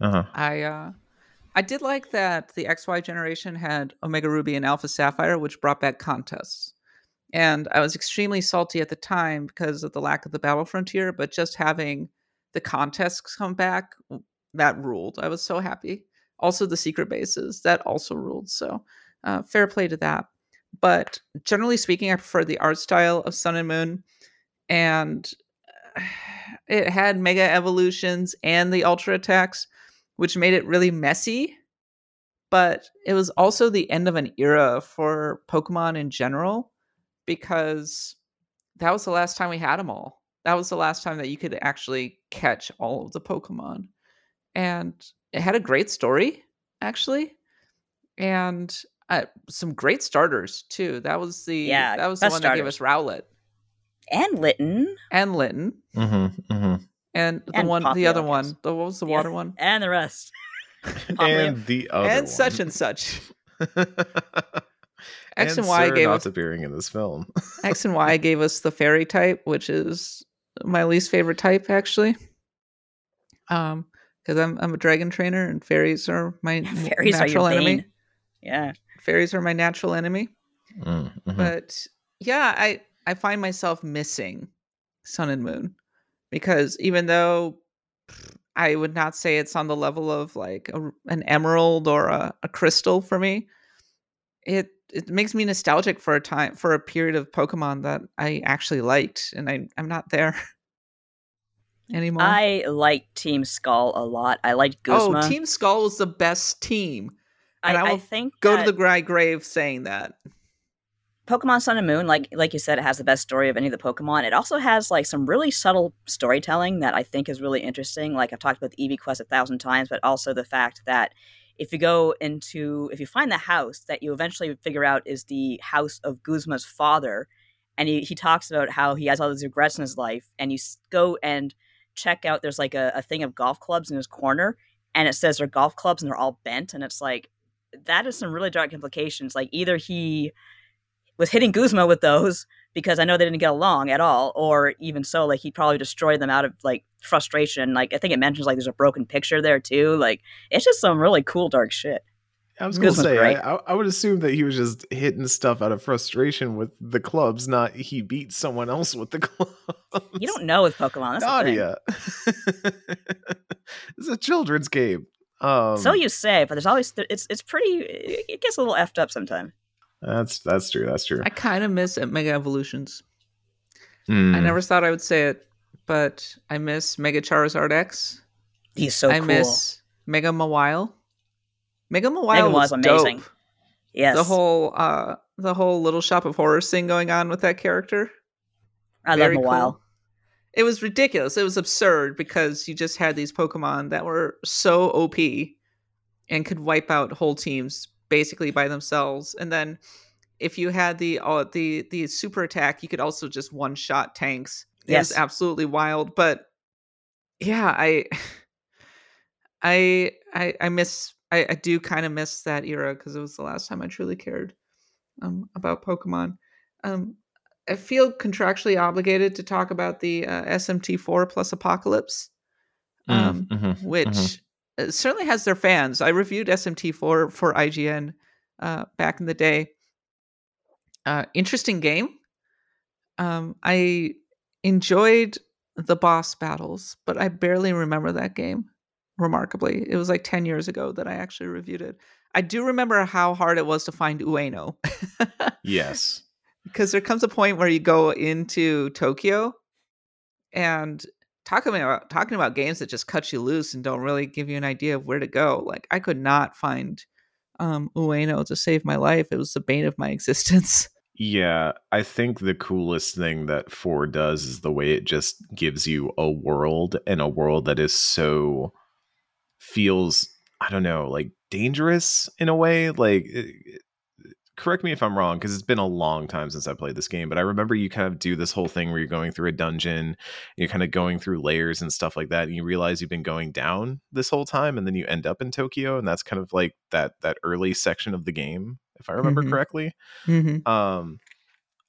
uh-huh. I uh I did like that the XY generation had Omega Ruby and Alpha Sapphire, which brought back contests. And I was extremely salty at the time because of the lack of the Battle Frontier, but just having the contests come back, that ruled. I was so happy. Also, the secret bases, that also ruled. So, uh, fair play to that. But generally speaking, I prefer the art style of Sun and Moon. And it had mega evolutions and the ultra attacks which made it really messy. But it was also the end of an era for Pokemon in general because that was the last time we had them all. That was the last time that you could actually catch all of the Pokemon. And it had a great story, actually. And uh, some great starters too. That was the Yeah, that was the best one that gave us Rowlet And Litten and Litten Mm-hmm, mm-hmm. and the And one the other Popplio, one. The, what was the Yeah. water one? and the rest. And the other and such and such. X and Y gave Ceratops us appearing in this film. X and Y gave us the fairy type, which is my least favorite type actually. Um, because I'm I'm a dragon trainer and fairies are my Fairies natural your enemy. Yeah. Fairies are my natural enemy. Mm, mhm. But yeah, I I find myself missing Sun and Moon because even though I would not say it's on the level of like a, an emerald or a, a crystal for me, it it makes me nostalgic for a time for a period of Pokemon that I actually liked, and I I'm not there anymore. I like Team Skull a lot. I like oh, Guzma. oh, Team Skull was the best team. and I I, I think Go to the gray grave saying that. Pokemon Sun and Moon, like like you said, it has the best story of any of the Pokemon. It also has like some really subtle storytelling that I think is really interesting. Like I've talked about the Eevee quest a thousand times, but also the fact that if you go into if you find the house that you eventually figure out is the house of Guzma's father, and he, he talks about how he has all these regrets in his life, and you go and check out there's like a, a thing of golf clubs in his corner, and it says they're golf clubs and they're all bent, and it's like that is some really dark implications. Like either he was hitting Guzma with those because I know they didn't get along at all, or even so, like he probably destroyed them out of like frustration. Like I think it mentions like there's a broken picture there too. Like it's just some really cool dark shit. I was gonna say, great. I, I I would assume that he was just hitting stuff out of frustration with the clubs, not he beat someone else with the clubs. You don't know with Pokemon. That's the thing. Nadia. it's a children's game. Um, so you say, but there's always it's it's pretty. It gets a little effed up sometimes. that's that's true. That's true. I kind of miss Mega Evolutions. I Mm. never thought I would say it, but I miss Mega Charizard X. He's so I cool. miss Mega Mawile. Mega Mawile was amazing. dope. yes, The whole uh the whole Little Shop of Horrors thing going on with that character. I love Very while. cool. It was ridiculous. It was absurd because you just had these Pokemon that were so OP and could wipe out whole teams basically by themselves. And then if you had the uh, the the super attack, you could also just one shot tanks. It Yes. was absolutely wild. But yeah, I I I, I miss I, I do kind of miss that era because it was the last time I truly cared um, about Pokemon. Um, I feel contractually obligated to talk about the uh, SMT4 plus Apocalypse, um, Mm, mhm, which mhm. uh, certainly has their fans. I reviewed SMT4 for IGN uh, back in the day. Uh, interesting game. Um, I enjoyed the boss battles, but I barely remember that game. Remarkably, it was like 10 years ago that I actually reviewed it. I do remember how hard it was to find Ueno. Yes. because there comes a point where you go into Tokyo and talking about talking about games that just cut you loose and don't really give you an idea of where to go. Like I could not find um Ueno to save my life. It was the bane of my existence. Yeah, I think the coolest thing that 4 does is the way it just gives you a world and a world that is so feels I don't know, like dangerous in a way, like it- correct me if I'm wrong because it's been a long time since I played this game, but I remember you kind of do this whole thing where you're going through a dungeon, you're kind of going through layers and stuff like that, and you realize you've been going down this whole time, and then you end up in Tokyo, and that's kind of like that that early section of the game, if I remember Mhm. correctly Mm-hmm. um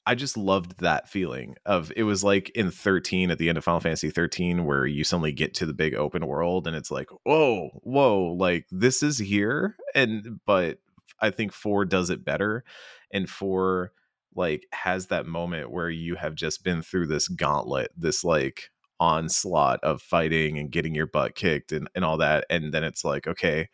i just loved that feeling of it was like in 13 at the end of final fantasy 13 where you suddenly get to the big open world and it's like whoa whoa like this is here and but i think 4 does it better and 4 like has that moment where you have just been through this gauntlet this like onslaught of fighting and getting your butt kicked and, and all that and then it's like okay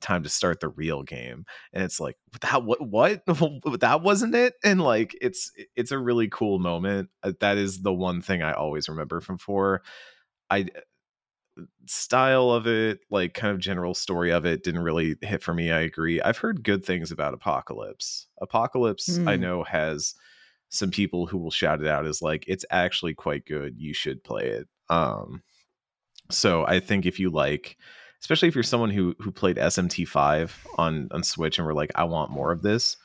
time to start the real game and it's like that what? What that wasn't it? And like it's it's a really cool moment Uh, that is the one thing i always remember from four. I style of it like kind of general story of it didn't really hit for me i agree. I've heard good things about apocalypse. Apocalypse i Hmm. know has some people who will shout it out as like it's actually quite good you should play it. Um so i think if you like especially if you're someone who who played SMT5 on on Switch and were like, I want more of this.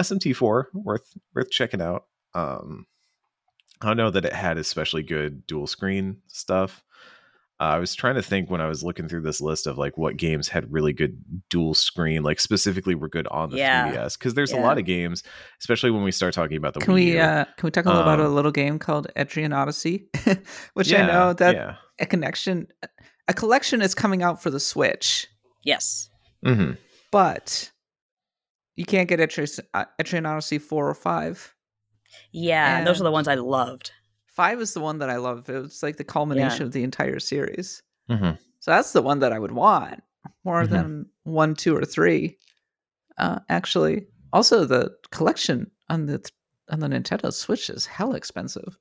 SMT4 worth worth checking out. Um, I don't know that it had especially good dual screen stuff. Uh, I was trying to think when I was looking through this list of like what games had really good dual screen, like specifically were good on the Yeah. 3DS. Because there's a lot of games, especially when we start talking about the Can Wii we U. uh can we talk a little about a Um, little game called Etrian Odyssey? Which I know that yeah. a connection a collection is coming out for the Switch. Yes, Mhm. but you can't get Etrian, uh, Etrian Odyssey 4 or 5. yeah, and those are the ones I loved. 5 is the one that I love. It was like the culmination of the entire series. Mhm. So that's the one that I would want more Mhm. than 1, 2 or 3. Uh actually, also the collection on the th- on the Nintendo Switch is hell expensive.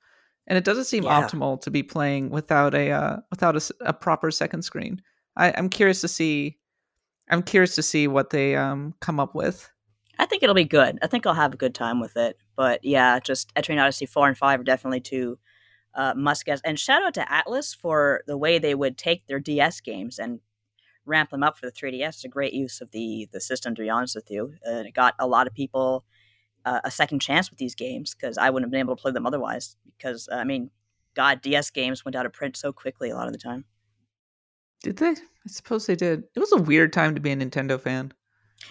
And it doesn't seem Yeah. optimal to be playing without a uh, without a, a proper second screen. I, I'm curious to see I'm curious to see what they um come up with. I think it'll be good. I think I'll have a good time with it. But yeah, just Etrian Odyssey 4 and 5 are definitely two uh, must guess. And shout out to Atlus for the way they would take their DS games and ramp them up for the 3DS. It's a great use of the, the system, to be honest with you. And it got a lot of people uh, a second chance with these games because I wouldn't have been able to play them otherwise. Because, I mean, God, DS games went out of print so quickly a lot of the time. Did they? I suppose they did. It was a weird time to be a Nintendo fan.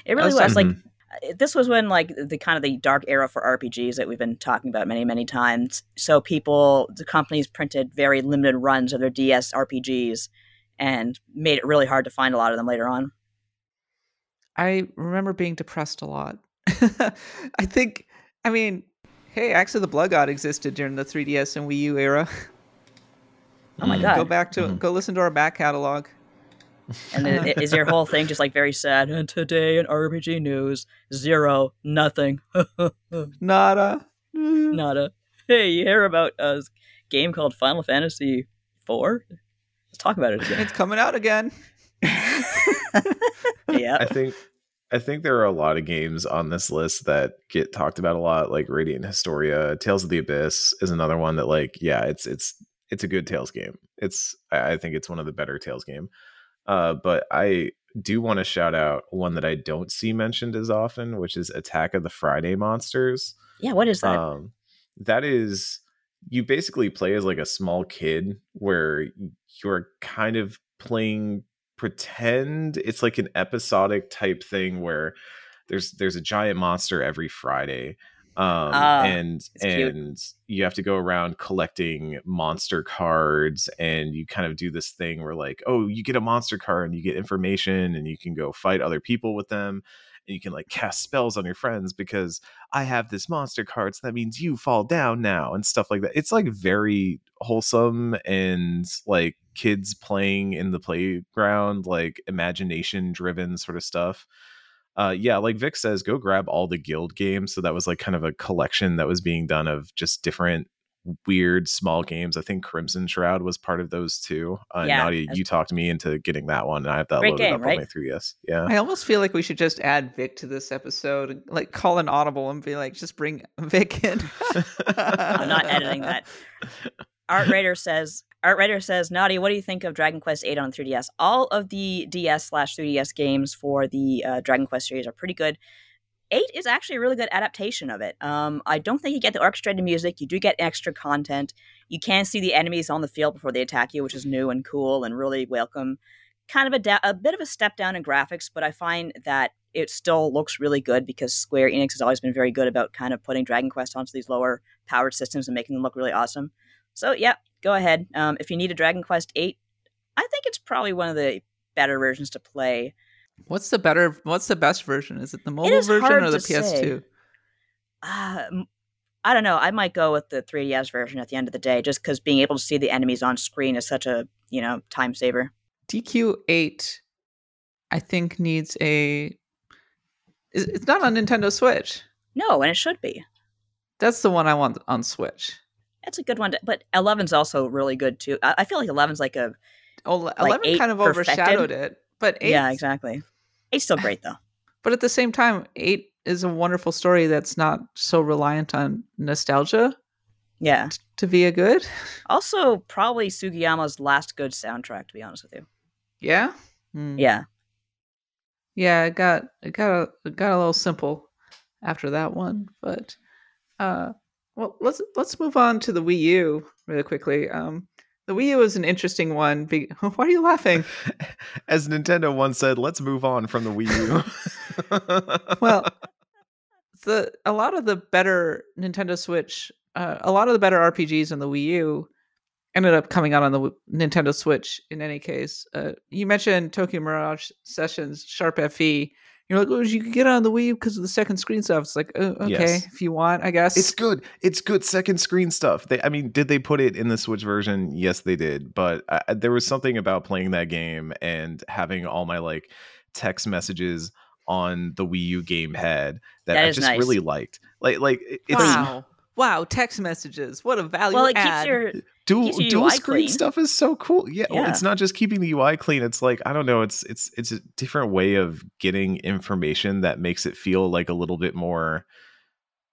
It really was was. Like, uh, this was when like the kind of the dark era for RPGs that we've been talking about many many times. So people, the companies printed very limited runs of their DS RPGs and made it really hard to find a lot of them later on. I remember being depressed a lot. I think, I mean, hey, actually, the Blood God existed during the 3DS and Wii U era. Oh my Mm. god! Go back to Mhm. go listen to our back catalog. And then is your whole thing just like very sad? And today in RPG news, zero, nothing, Nada. nada. Hey, you hear about a game called Final Fantasy IV? Let's talk about it again. It's coming out again. yeah. I think I think there are a lot of games on this list that get talked about a lot, like Radiant Historia, Tales of the Abyss is another one that, like, yeah, it's it's it's a good Tales game. It's I think it's one of the better Tales game. Uh, but I do want to shout out one that I don't see mentioned as often, which is Attack of the Friday Monsters. Yeah. What is that? Um, that is you basically play as like a small kid where you're kind of playing pretend. It's like an episodic type thing where there's there's a giant monster every Friday. Um, Ah, and it's cute. and you have to go around collecting monster cards and you kind of do this thing where like oh you get a monster card and you get information and you can go fight other people with them and you can like cast spells on your friends because I have this monster card, so that means you fall down now and stuff like that. It's like very wholesome and like kids playing in the playground, like imagination driven sort of stuff. Uh, yeah, like Vic says, go grab all the guild games. So that was like kind of a collection that was being done of just different weird small games. I think Crimson Shroud was part of those too. Uh, Yeah, Nadia, you talked me into getting that one, and I have that loaded game, up right? on my 3DS. Yeah. I almost feel like we should just add Vic to this episode, and, like call an audible and be like, just bring Vic in. I'm not editing that. Art Raider says Art Writer says, Naughty, what do you think of Dragon Quest VIII on 3DS? All of the DS slash 3DS games for the uh, Dragon Quest series are pretty good. Eight is actually a really good adaptation of it. Um, I don't think you get the orchestrated music. You do get extra content. You can see the enemies on the field before they attack you, which is new and cool and really welcome. Kind of a, da- a bit of a step down in graphics, but I find that it still looks really good because Square Enix has always been very good about kind of putting Dragon Quest onto these lower powered systems and making them look really awesome. So yeah, go ahead. Um, if you need a Dragon Quest Eight, I think it's probably one of the better versions to play. What's the better? What's the best version? Is it the mobile is version or the PS2? say. Uh, I don't know. I might go with the 3DS version at the end of the day, just because being able to see the enemies on screen is such a you know time saver. DQ8, I think needs a. It's not on Nintendo Switch. No, and it should be. That's the one I want on Switch. That's a good one, to, but 11's also really good too. I, I feel like 11's like a Oh, 11 eight kind of perfected? overshadowed it, but eight, yeah, exactly. Eight's still great though. But at the same time, eight is a wonderful story that's not so reliant on nostalgia Yeah. to be a good. Also, probably Sugiyama's last good soundtrack. To be honest with you. Yeah. Hmm. Yeah. Yeah, it got it got a it got a little simple after that one, but uh well, let's let's move on to the Wii U really quickly. Um the Wii U is an interesting one. Be- Why are you laughing? As Nintendo once said, let's move on from the Wii U. Well, the a lot of the better Nintendo Switch, uh, a lot of the better RPGs on the Wii U ended up coming out on the W- Nintendo Switch. In any case, uh, you mentioned Tokyo Mirage Sessions Sharp FE. You're like, oh, you can get it on the Wii U because of the second screen stuff. It's like, oh, okay, Yes. if you want, I guess. it's good. It's good second screen stuff. They, I mean, did they put it in the Switch version? Yes, they did. But uh, there was something about playing that game and having all my like text messages on the Wii U gamepad that, That I just nice. really liked. Like, like it's wow, wow, text messages. What a value well, it add. keeps your dual keeps your dual UI screen clean. stuff is so cool. Yeah, well, it's not just keeping the UI clean. It's like I don't know. It's it's it's a different way of getting information that makes it feel like a little bit more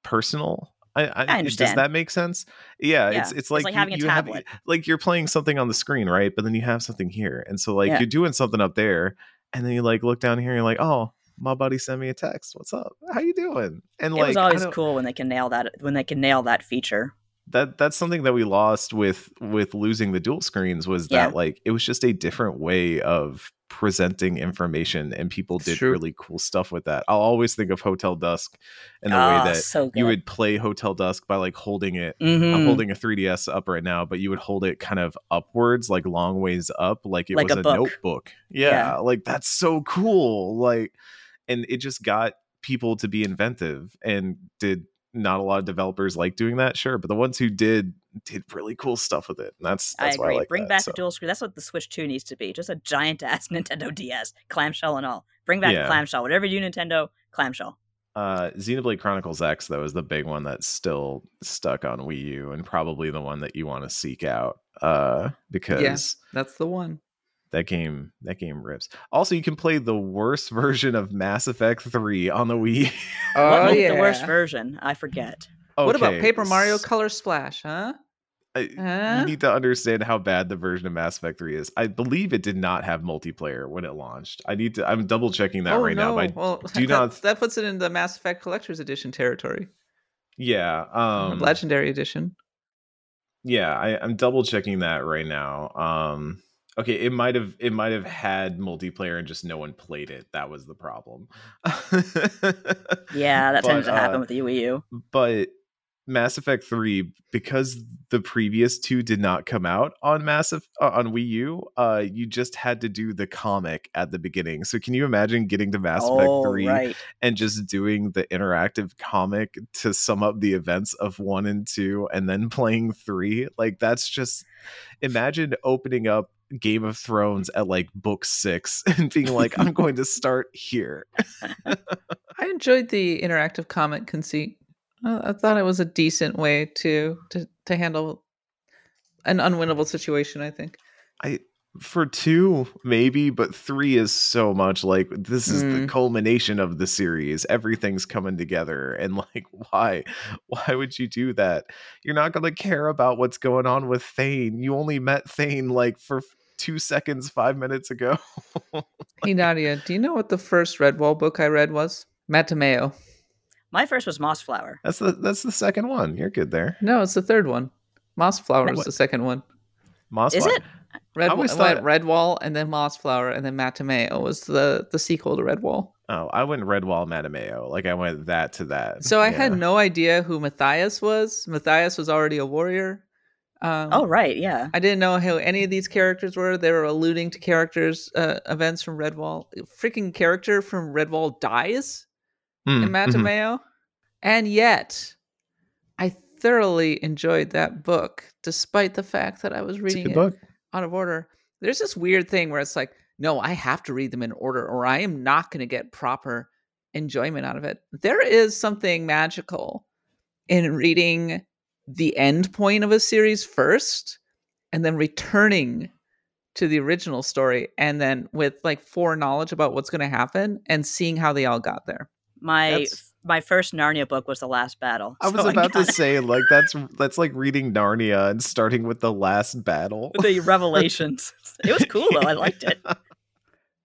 personal. I, I, Does understand. that make sense? Yeah, Yeah. it's it's It's like, like you- having a you have- tablet. like you're playing something on the screen, right? But then you have something here, and so like Yeah. you're doing something up there, and then you like look down here, and you're like, oh, my buddy sent me a text. What's up? How you doing? And it like was always cool when they can nail that when they can nail that feature. that that's something that we lost with with losing the dual screens was Yeah. that like it was just a different way of presenting information and people did true. really cool stuff with that i'll always think of hotel dusk and the oh, way that so you would play hotel dusk by like holding it Mhm. i'm holding a 3ds up right now but you would hold it kind of upwards like long ways up like it Like was a a, notebook yeah, Yeah. like that's so cool like and it just got people to be inventive and did not a lot of developers like doing that sure but the ones who did did really cool stuff with it and that's that's I why agree. I like Bring that, back so. the dual screen. That's what the Switch 2 needs to be. Just a giant ass Nintendo DS, clamshell and all. Bring back Yeah. the clamshell. Whatever you do, Nintendo, clamshell. Uh, Xenoblade Chronicles X though is the big one that's still stuck on Wii U and probably the one that you want to seek out uh, because That's the one. That game that game rips. Also, you can play the worst version of Mass Effect 3 on the Wii. Oh what yeah. the worst version? I forget. What about Paper Mario Color Splash? Huh? I- Huh? You need to understand how bad the version of Mass Effect 3 is. I believe it did not have multiplayer when it launched. I need to I'm double checking that oh right no. now. But I- well, do that, not- that puts it in the Mass Effect Collector's Edition territory. yeah, um Legendary Edition. Yeah, I, I'm double checking that right now. Um, okay, it might have it might have had multiplayer and just no one played it. That was the problem. Yeah, that But, to happen uh, with the Wii U. But Mass Effect Three, because the previous two did not come out on Massive uh, on Wii U, uh, you just had to do the comic at the beginning. So can you imagine getting to Mass Effect 3 right. and just doing the interactive comic to sum up the events of one and two and then playing three like that's just imagine opening up game of thrones at like book six and being like i'm going to start here I enjoyed the interactive comic conceit. I, I thought it was a decent way to to to handle an unwinnable situation. I think. For two maybe but three is so much like this is the Mm. culmination of the series everything's coming together and like why why would you do that you're not going to care about what's going on with thane you only met thane like for two seconds five minutes ago Hey Nadia, do you know what the first Redwall book I read was? Mattimeo. My first was Mossflower. that's the that's the second one you're good there No, it's the third one. Mossflower is What? the second one. Moss Is Flower. it? Red always it went thought- Redwall and then Mossflower and then Mattimeo was the the sequel to Redwall. oh i went redwall matameo like i went that to that So I had no idea who Matthias was. Matthias was already a warrior. Um, Oh, right. Yeah. I didn't know who any of these characters were. They were alluding to characters, uh, events from Redwall. Freaking character from Redwall dies Mm, in mhm. Mattimeo. And yet, I thoroughly enjoyed that book, despite the fact that I was It's a reading good it book out of order. There's this weird thing where it's like, no, I have to read them in order, or I am not going to get proper enjoyment out of it. There is something magical in reading the end point of a series first and then returning to the original story and then with like foreknowledge about what's going to happen and seeing how they all got there. My That's- my first Narnia book was The Last Battle. i was so about to say like that's that's like reading narnia and starting with the last battle the revelations. it was cool though. I liked it.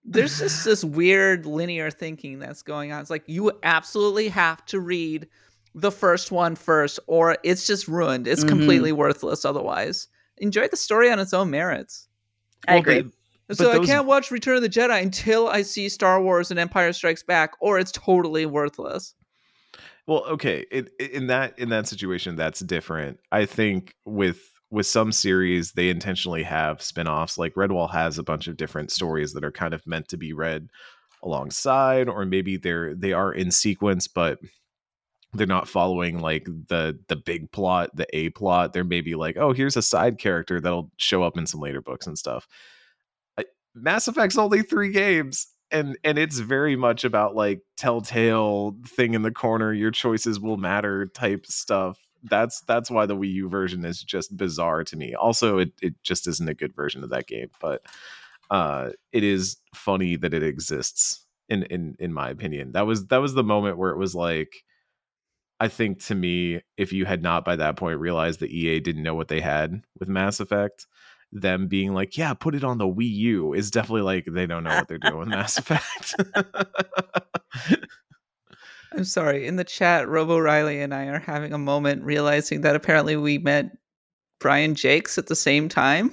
There's just this weird linear thinking that's going on. It's like you absolutely have to read the first one first, or it's just ruined. It's Mhm. completely worthless otherwise. Enjoy the story on its own merits. I Well, agree. they- So But I can't watch Return of the Jedi until I see Star Wars and Empire Strikes Back, or it's totally worthless. Well, okay, it, in that in that situation, that's different. I think with with some series, they intentionally have spin-offs. Like Redwall has a bunch of different stories that are kind of meant to be read alongside, or maybe they're they are in sequence, but they're not following like the the big plot, the A plot. They're maybe like, oh, here's a side character that'll show up in some later books and stuff. Mass Effect's only three games and and it's very much about like telltale thing in the corner your choices will matter type stuff. That's that's why the wii u version is just bizarre to me. Also it, it just isn't a good version of that game but uh it is funny that it exists in in in my opinion. That was that was the moment where it was like i think to me if you had not by that point realized that ea didn't know what they had with mass effect them being like, yeah, put it on the Wii U is definitely like they don't know what they're doing with Mass Effect. I'm sorry. In the chat, Robo Riley and I are having a moment realizing that apparently we met Brian Jacques at the same time.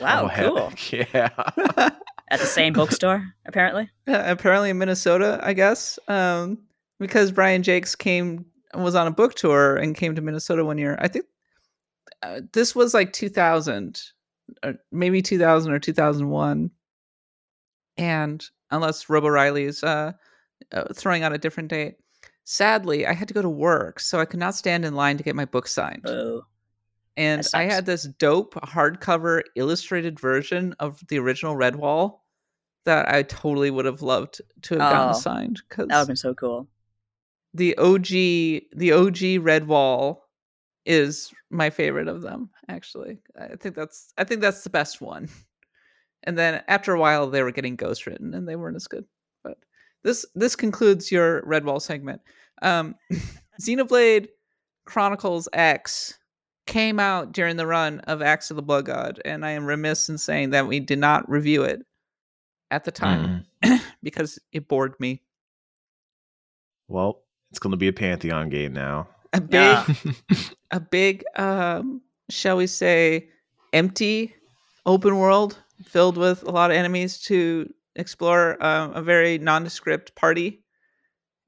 Wow, Oh, heck cool. Yeah. At the same bookstore, apparently. Yeah, apparently in Minnesota, I guess. Um, because Brian Jacques came was on a book tour and came to Minnesota one year. I think uh, this was like 2000, or maybe 2000 or 2001. And unless Robo Riley is uh, uh, throwing out a different date. Sadly, I had to go to work, so I could not stand in line to get my book signed. Oh, and I had this dope hardcover illustrated version of the original Redwall that I totally would have loved to have gotten Oh, signed that would have been so cool. the OG the OG Redwall is my favorite of them. Actually, I think that's I think that's the best one. And then after a while, they were getting ghost written, and they weren't as good. But this this concludes your Redwall segment. Um, Xenoblade Chronicles X came out during the run of Axe of the Blood God, and I am remiss in saying that we did not review it at the time Mm. because it bored me. Well, it's going to be a Pantheon game now. A big, a big, um, shall we say, empty open world filled with a lot of enemies to explore. Um, a very nondescript party,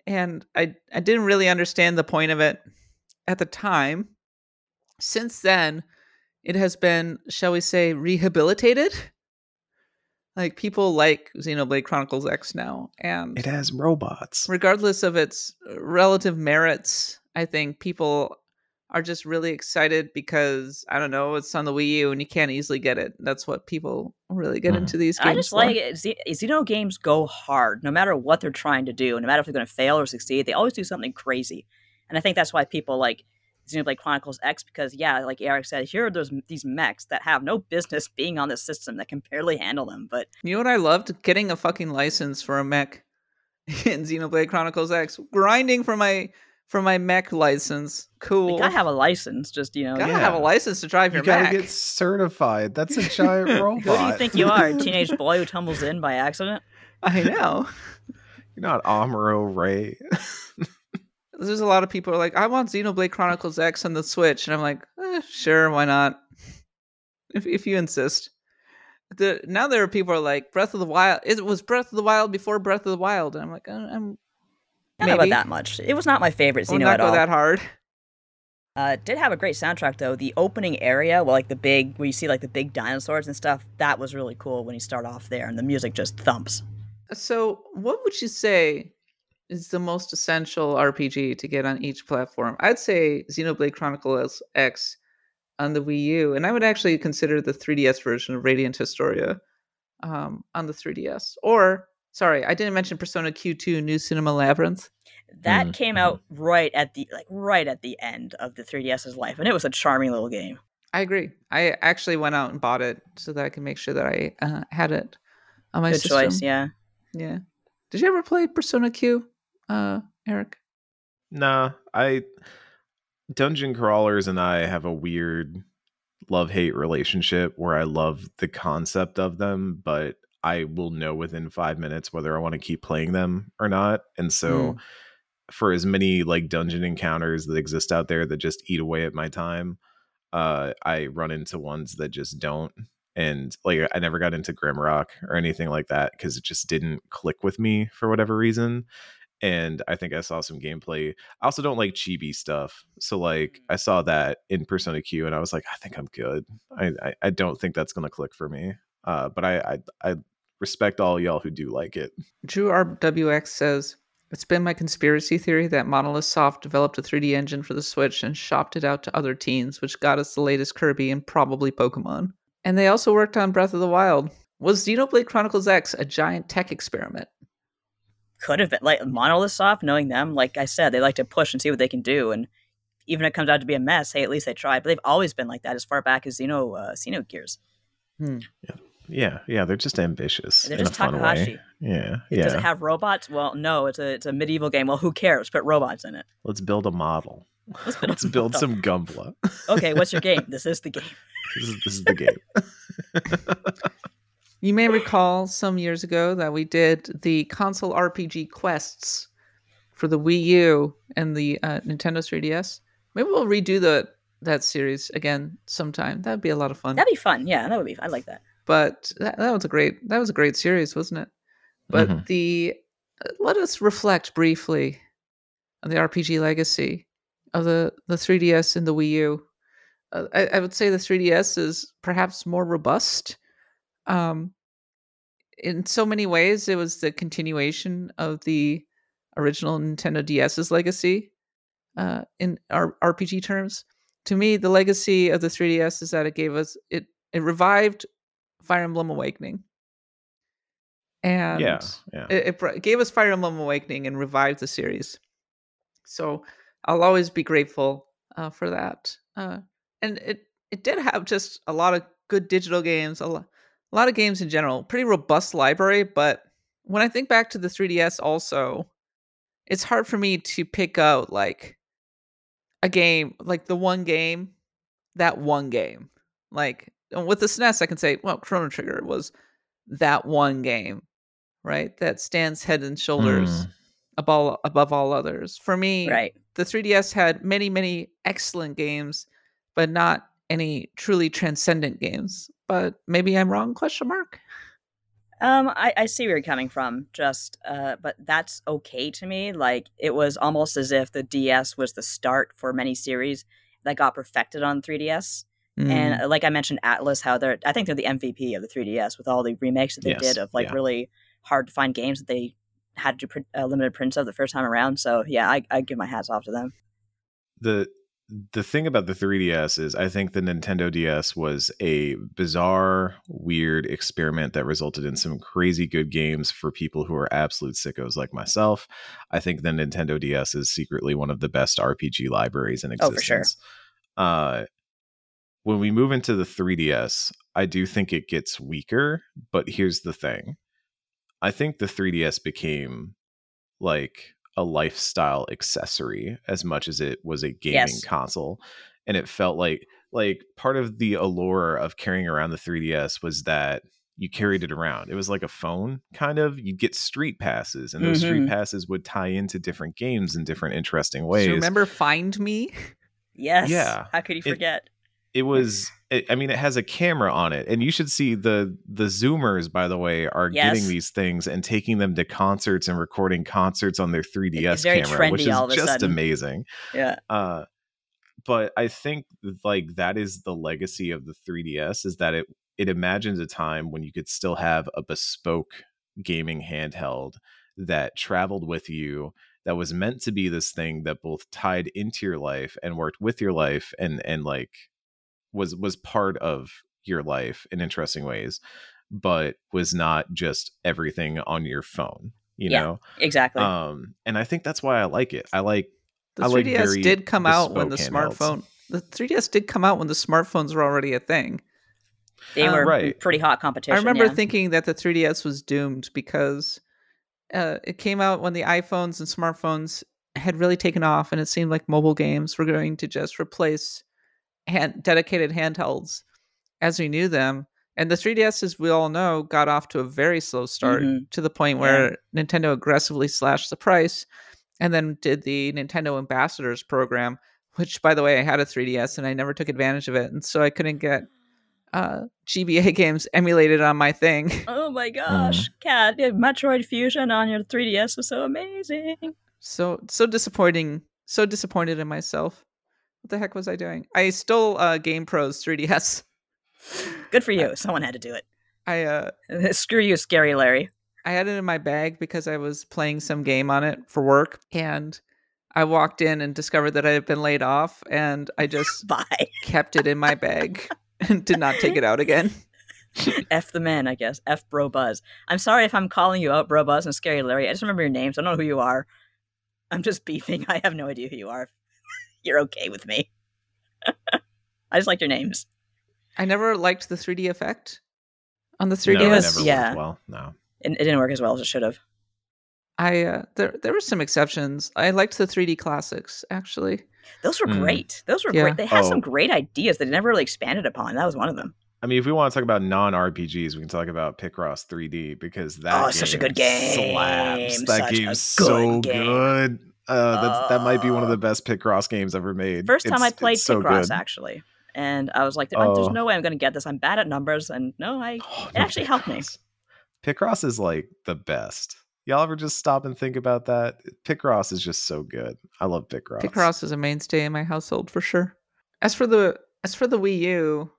and I I didn't really understand the point of it at the time. Since then, it has been, shall we say, rehabilitated. Like people like Xenoblade Chronicles X now, and It has robots. regardless of its uh, relative merits, I think people are just really excited because I don't know, it's on the Wii U and you can't easily get it. That's what people really get Mhm. into these games. I just for. like it. Ze- Xeno games go hard, no matter what they're trying to do, no matter if they're going to fail or succeed. They always do something crazy, and I think that's why people like Xenoblade Chronicles X because, yeah, like Eric said, here are those these mechs that have no business being on the system that can barely handle them. But You know what I loved? Getting a fucking license for a mech in Xenoblade Chronicles X. Grinding for my for my mech license. Cool. you gotta have a license. Just you know, Gotta Yeah. have a license to drive You your gotta mech. get certified. That's a giant robot. who do you think you are? A teenage boy who tumbles in by accident? I know. You're not Amuro Ray. There's a lot of people who are like, I want Xenoblade Chronicles X on the Switch, and I'm like, eh, sure, why not? If if you insist. The, now there are people who are like Breath of the Wild. It was Breath of the Wild before Breath of the Wild, and I'm like, I'm don't know about that much. It was not my favorite Xeno not at go all. that hard. Uh, it did have a great soundtrack though. The opening area, well, like the big, where you see like the big dinosaurs and stuff, that was really cool when you start off there, and the music just thumps. So, what would you say is the most essential RPG to get on each platform? I'd say Xenoblade Chronicles X on the Wii U, and I would actually consider the 3DS version of Radiant Historia um, on the 3DS. Or, sorry, I didn't mention Persona Q2 New Cinema Labyrinth. That Mm, came mhm. out right at the like right at the end of the 3DS's life, and it was a charming little game. I agree. I actually went out and bought it so that I can make sure that I uh, had it on my Good system. choice, yeah. Yeah. Did you ever play Persona Q, uh, Eric? Nah, I dungeon crawlers and I have a weird love hate relationship where I love the concept of them, but I will know within five minutes whether I want to keep playing them or not. And so, for as many like dungeon encounters that exist out there that just eat away at my time, uh, I run into ones that just don't. And like, I never got into Grimrock or anything like that because it just didn't click with me for whatever reason. And I think I saw some gameplay I also don't like chibi stuff. So like I saw that in Persona Q and I was like, I think I'm good. I I, I don't think that's gonna click for me. Uh but I, I I respect all y'all who do like it. Drew RWX says, It's been my conspiracy theory that Monolith Soft developed a 3D engine for the Switch and shopped it out to other teens, which got us the latest Kirby and probably Pokemon. And they also worked on Breath of the Wild. Was Xenoblade Chronicles X a giant tech experiment? Could have been like Monolith Soft, knowing them, like I said, they like to push and see what they can do, and even if it comes out to be a mess, hey, at least they tried. But they've always been like that as far back as Xeno uh, Xenogears. Yeah, yeah, they're just ambitious They're just a fun Takahashi. way. Yeah, Does it have robots? Well, no, it's a it's a medieval game. Well, who cares? Put robots in it. Let's build a model. Let's build, Let's build some Gunpla. Okay, what's your game? This is the game. this, is, this is the game. You may recall some years ago that we did the console RPG quests for the Wii U and the uh, Nintendo 3DS. Maybe we'll redo the that series again sometime. That'd be a lot of fun. That'd be fun. Yeah, that would be. I like that. but that, that was a great that was a great series, wasn't it? But Mhm. the uh, let us reflect briefly on the RPG legacy of the the 3DS and the Wii U. Uh, I, I would say the 3DS is perhaps more robust. Um, in so many ways, it was the continuation of the original Nintendo DS's legacy uh, in our RPG terms. To me, the legacy of the 3DS is that it gave us it it revived Fire Emblem Awakening, and yeah, yeah. it, it gave us Fire Emblem Awakening and revived the series. So I'll always be grateful uh, for that. Uh, and it it did have just a lot of good digital games, a lot, a lot of games in general, pretty robust library. But when I think back to the 3DS, also, it's hard for me to pick out like a game, like the one game, that one game. Like with the SNES, I can say, well, Chrono Trigger was that one game, right? That stands head and shoulders Mm. above above all others. For me, Right. the 3DS had many, many excellent games, but not any truly transcendent games. But maybe I'm wrong? Question mark. Um, I, I see where you're coming from. Just, uh, but that's okay to me. Like it was almost as if the DS was the start for many series that got perfected on 3DS. Mm. And uh, like I mentioned, Atlus, how they're I think they're the MVP of the 3DS with all the remakes that they Yes, did of like yeah. really hard to find games that they had to print uh, limited prints of the first time around. So yeah, I I give my hats off to them. the the thing about the 3DS is I think the Nintendo DS was a bizarre, weird experiment that resulted in some crazy good games for people who are absolute sickos like myself. I think the Nintendo DS is secretly one of the best RPG libraries in existence. Oh, for sure. Uh when we move into the 3DS, I do think it gets weaker, but here's the thing. I think the 3DS became like a lifestyle accessory as much as it was a gaming Yes. console and it felt like like part of the allure of carrying around the 3DS was that you carried it around. It was like a phone kind of. You'd get street passes and those street Mhm. passes would tie into different games in different interesting So ways. remember Find Me? Yes. Yeah. How could you forget? it was i mean it has a camera on it and you should see the the zoomers by the way are Yes. getting these things and taking them to concerts and recording concerts on their 3ds very camera which is all of a just sudden. amazing yeah. uh but i think like that is the legacy of the 3ds is that it it imagines a time when you could still have a bespoke gaming handheld that traveled with you that was meant to be this thing that both tied into your life and worked with your life and and like was was part of your life in interesting ways but was not just everything on your phone you Yeah. know Exactly. um and i think that's why i like it i like The I like 3DS very did come out when the bespoke handhelds. smartphone. The 3DS did come out when the smartphones were already a thing. they uh, were right. pretty hot competition. I remember yeah. thinking that the 3DS was doomed because uh, it came out when the iPhones and smartphones had really taken off, and it seemed like mobile games were going to just replace hand- dedicated handhelds as we knew them. And the 3DS, as we all know, got off to a very slow start Mhm. to the point where Nintendo aggressively slashed the price and then did the Nintendo Ambassadors program, which, by the way, I had a 3DS and I never took advantage of it. And so I couldn't get uh, GBA games emulated on my thing. Oh my gosh, Kat! yeah, Metroid Fusion on your 3DS was so amazing. so so disappointing. So disappointed in myself. What the heck was I doing? I stole uh, GamePro's 3DS. Good for you. Someone had to do it. I uh. Screw you, Scary Larry. I had it in my bag because I was playing some game on it for work, and I walked in and discovered that I had been laid off, and I just Bye. kept it in my bag and did not take it out again. F the man, I guess. F Bro Buzz. I'm sorry if I'm calling you out, Bro Buzz and Scary Larry. I just remember your names. I don't know who you are. I'm just beefing. I have no idea who you are. You're okay with me. I just like your names. I never liked the 3D effect on the no, 3DS. it never yeah. worked well no It, it didn't work as well as it should have. I uh, there there were some exceptions. I liked the 3D classics actually. Those were Mm. great. Those were Yeah. great. They had Oh. some great ideas that never really expanded upon. That was one of them. I mean, if we want to talk about non RPGs, we can talk about Picross 3D because that Oh, it's such a good game. slaps. That Such a game's so good game. good. Uh, that's, that might be one of Oh. the best Picross games ever made. First time It's- I played it's so Picross, good. actually. And I was like, "There's Oh. no way I'm going to get this. I'm bad at numbers. And no, I Oh, it actually helped me. Picross. Picross is like the best. Y'all ever just stop and think about that? Picross is just so good. I love Picross. Picross is a mainstay in my household for sure. As for the as for the Wii U,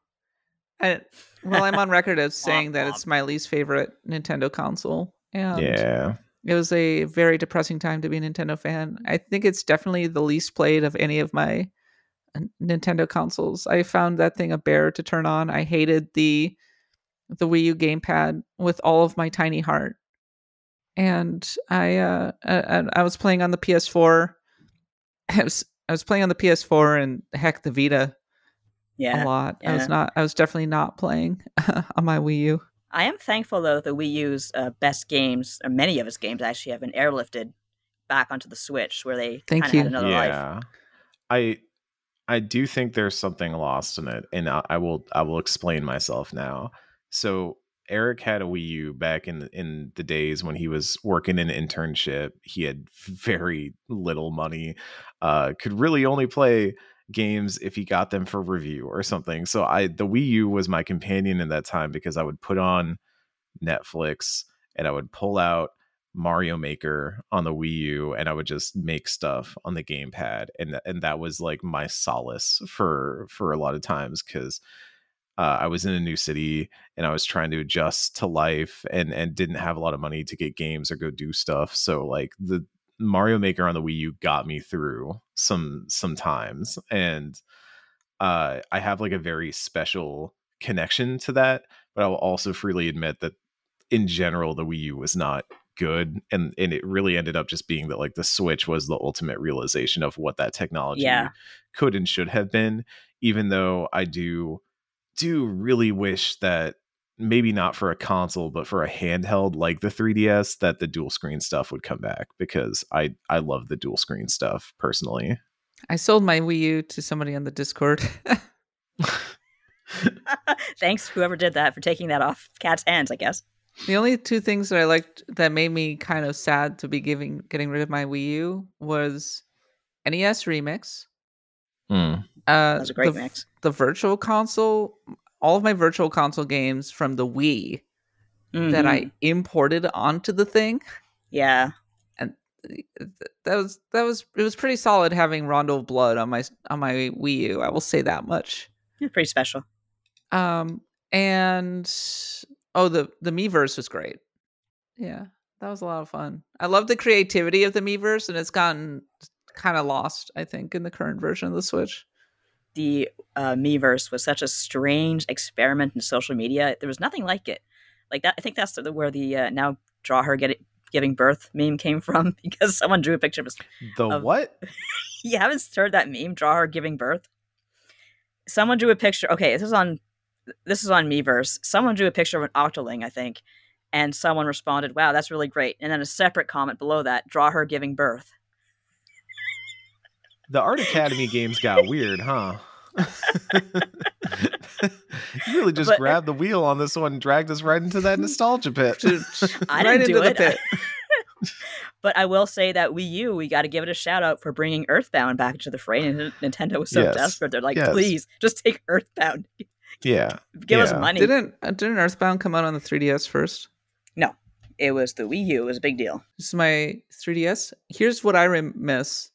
I, well, I'm on record as saying that it's my least favorite Nintendo console. And Yeah. It was a very depressing time to be a Nintendo fan. I think it's definitely the least played of any of my uh, Nintendo consoles. I found that thing a bear to turn on. I hated the the Wii U gamepad with all of my tiny heart. And I uh I, I was playing on the PS4. I was I was playing on the PS4 and heck the Vita Yeah. a lot. I was not I was definitely not playing on my Wii U. I am thankful though that the Wii U's uh, best games, or many of its games, actually have been airlifted back onto the Switch, where they Thank kind of had you. another life. i i do think there's something lost in it and I, I will i will explain myself now so eric had a wii u back in the, in the days when he was working an internship he had very little money uh could really only play games if he got them for review or something. So i the wii u was my companion in that time because i would put on netflix and i would pull out Mario Maker on the Wii U and I would just make stuff on the gamepad and and that was like my solace for for a lot of times cuz uh, I was in a new city and I was trying to adjust to life and and didn't have a lot of money to get games or go do stuff. So like the Mario Maker on the Wii U got me through some sometimes and uh I have like a very special connection to that but I will also freely admit that in general the Wii U was not good and and it really ended up just being that like the switch was the ultimate realization of what that technology Yeah. could and should have been even though i do do really wish that maybe not for a console but for a handheld like the 3ds that the dual screen stuff would come back because i i love the dual screen stuff personally I sold my Wii U to somebody on the Discord. Thanks, whoever did that, for taking that off Kat's hands. I guess. the only two things that I liked that made me kind of sad to be giving getting rid of my Wii U was NES Remix. Mm. Uh, That was a great the, mix. The Virtual Console, all of my Virtual Console games from the Wii that I Mhm. imported onto the thing. Yeah. th- That was that was it was pretty solid having Rondo of Blood on my on my Wii U. I will say that much. Yeah, Pretty special. Um, and oh, the the Miiverse was great. Yeah, that was a lot of fun. I love the creativity of the Miiverse, and it's gotten kind of lost, I think, in the current version of the Switch. The uh, Miiverse was such a strange experiment in social media. There was nothing like it. Like that. I think that's the, where the uh, now draw her get giving birth meme came from because someone drew a picture of us. the Of- what You haven't heard that meme? Draw her giving birth. Someone drew a picture. Okay, this is on this is on Miiverse. Someone drew a picture of an octoling, I think, and someone responded, "Wow, that's really great." And then a separate comment below that: "Draw her giving birth." The art academy games got weird huh you really just But- grabbed the wheel on this one and dragged us right into that nostalgia pit I right didn't into do the it. pit. But I will say that Wii U, we got to give it a shout out for bringing Earthbound back into the fray. And Nintendo was so Yes. desperate; they're like, Yes. "Please, just take Earthbound. yeah Give us money." Didn't uh, didn't Earthbound come out on the 3DS first? No, It was the Wii U. It was a big deal. This is my 3DS. Here's what I rem- miss: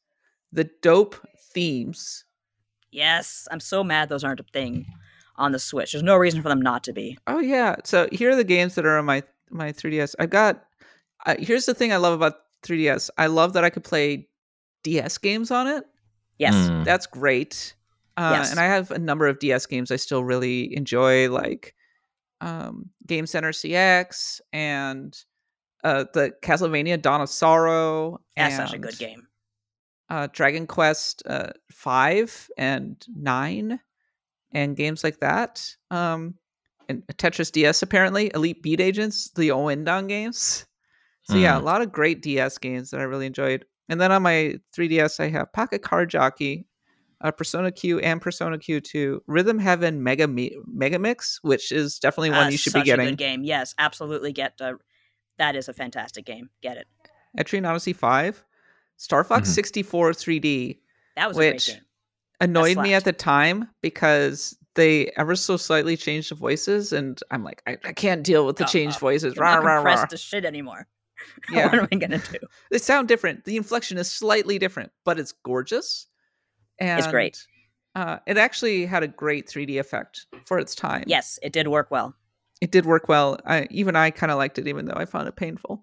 the dope themes. Yes, I'm so mad those aren't a thing on the Switch. There's no reason for them not to be. Oh yeah. So here are the games that are on my my 3DS. I've got. Uh, here's the thing I love about 3DS. I love that I could play DS games on it. Yes. Mm. That's great. Uh, Yes. And I have a number of DS games I still really enjoy, like um, Game Center CX and uh, the Castlevania Dawn of Sorrow. That's such a good game. Uh, Dragon Quest uh, five and nine, and games like that. Um, and Tetris DS apparently, Elite Beat Agents, the Oendan games. So yeah, a Mm. lot of great DS games that I really enjoyed. And then on my 3DS, I have Pocket Card Jockey, uh, Persona Q, and Persona Q2, Rhythm Heaven Mega Mi- Mega Mix, which is definitely one Uh, you should such be A getting. good game. Yes, absolutely. Get uh, that is a fantastic game. Get it. Etrian Odyssey 5, Star Fox Mhm. 64 3D That was Which- a great game. annoyed me at the time because they ever so slightly changed the voices, and I'm like, I, I can't deal with the Uh, changed voices. I'm Rah, not rah, compressed rah. to shit anymore. Yeah. what am I gonna do? They sound different. The inflection is slightly different, but it's gorgeous. And, It's great. Uh, it actually had a great 3D effect for its time. Yes, it did work well. it did work well. I, even I kind of liked it, even though I found it painful.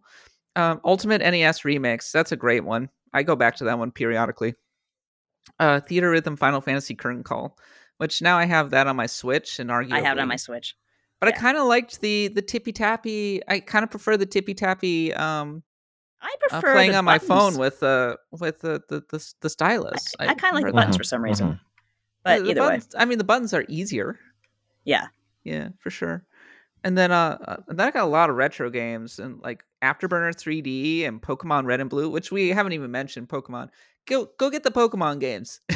Um, Ultimate NES Remix. That's a great one. I go back to that one periodically. Uh, Theater Rhythm Final Fantasy Curtain Call, which now I have that on my Switch and arguably. I have it on my Switch. But I kind of liked the the tippy tappy. I kind of prefer the tippy tappy. Um, I uh, prefer playing the on my phone with uh with the the the, the stylus. I, I kind of like the buttons that. for some reason. Mhm. But The- the either way, I mean, the buttons are easier. yeah. Yeah, for sure. And then uh, uh then I got a lot of retro games and like Afterburner 3D and Pokemon Red and Blue, which we haven't even mentioned Pokemon. Go go get the Pokemon games.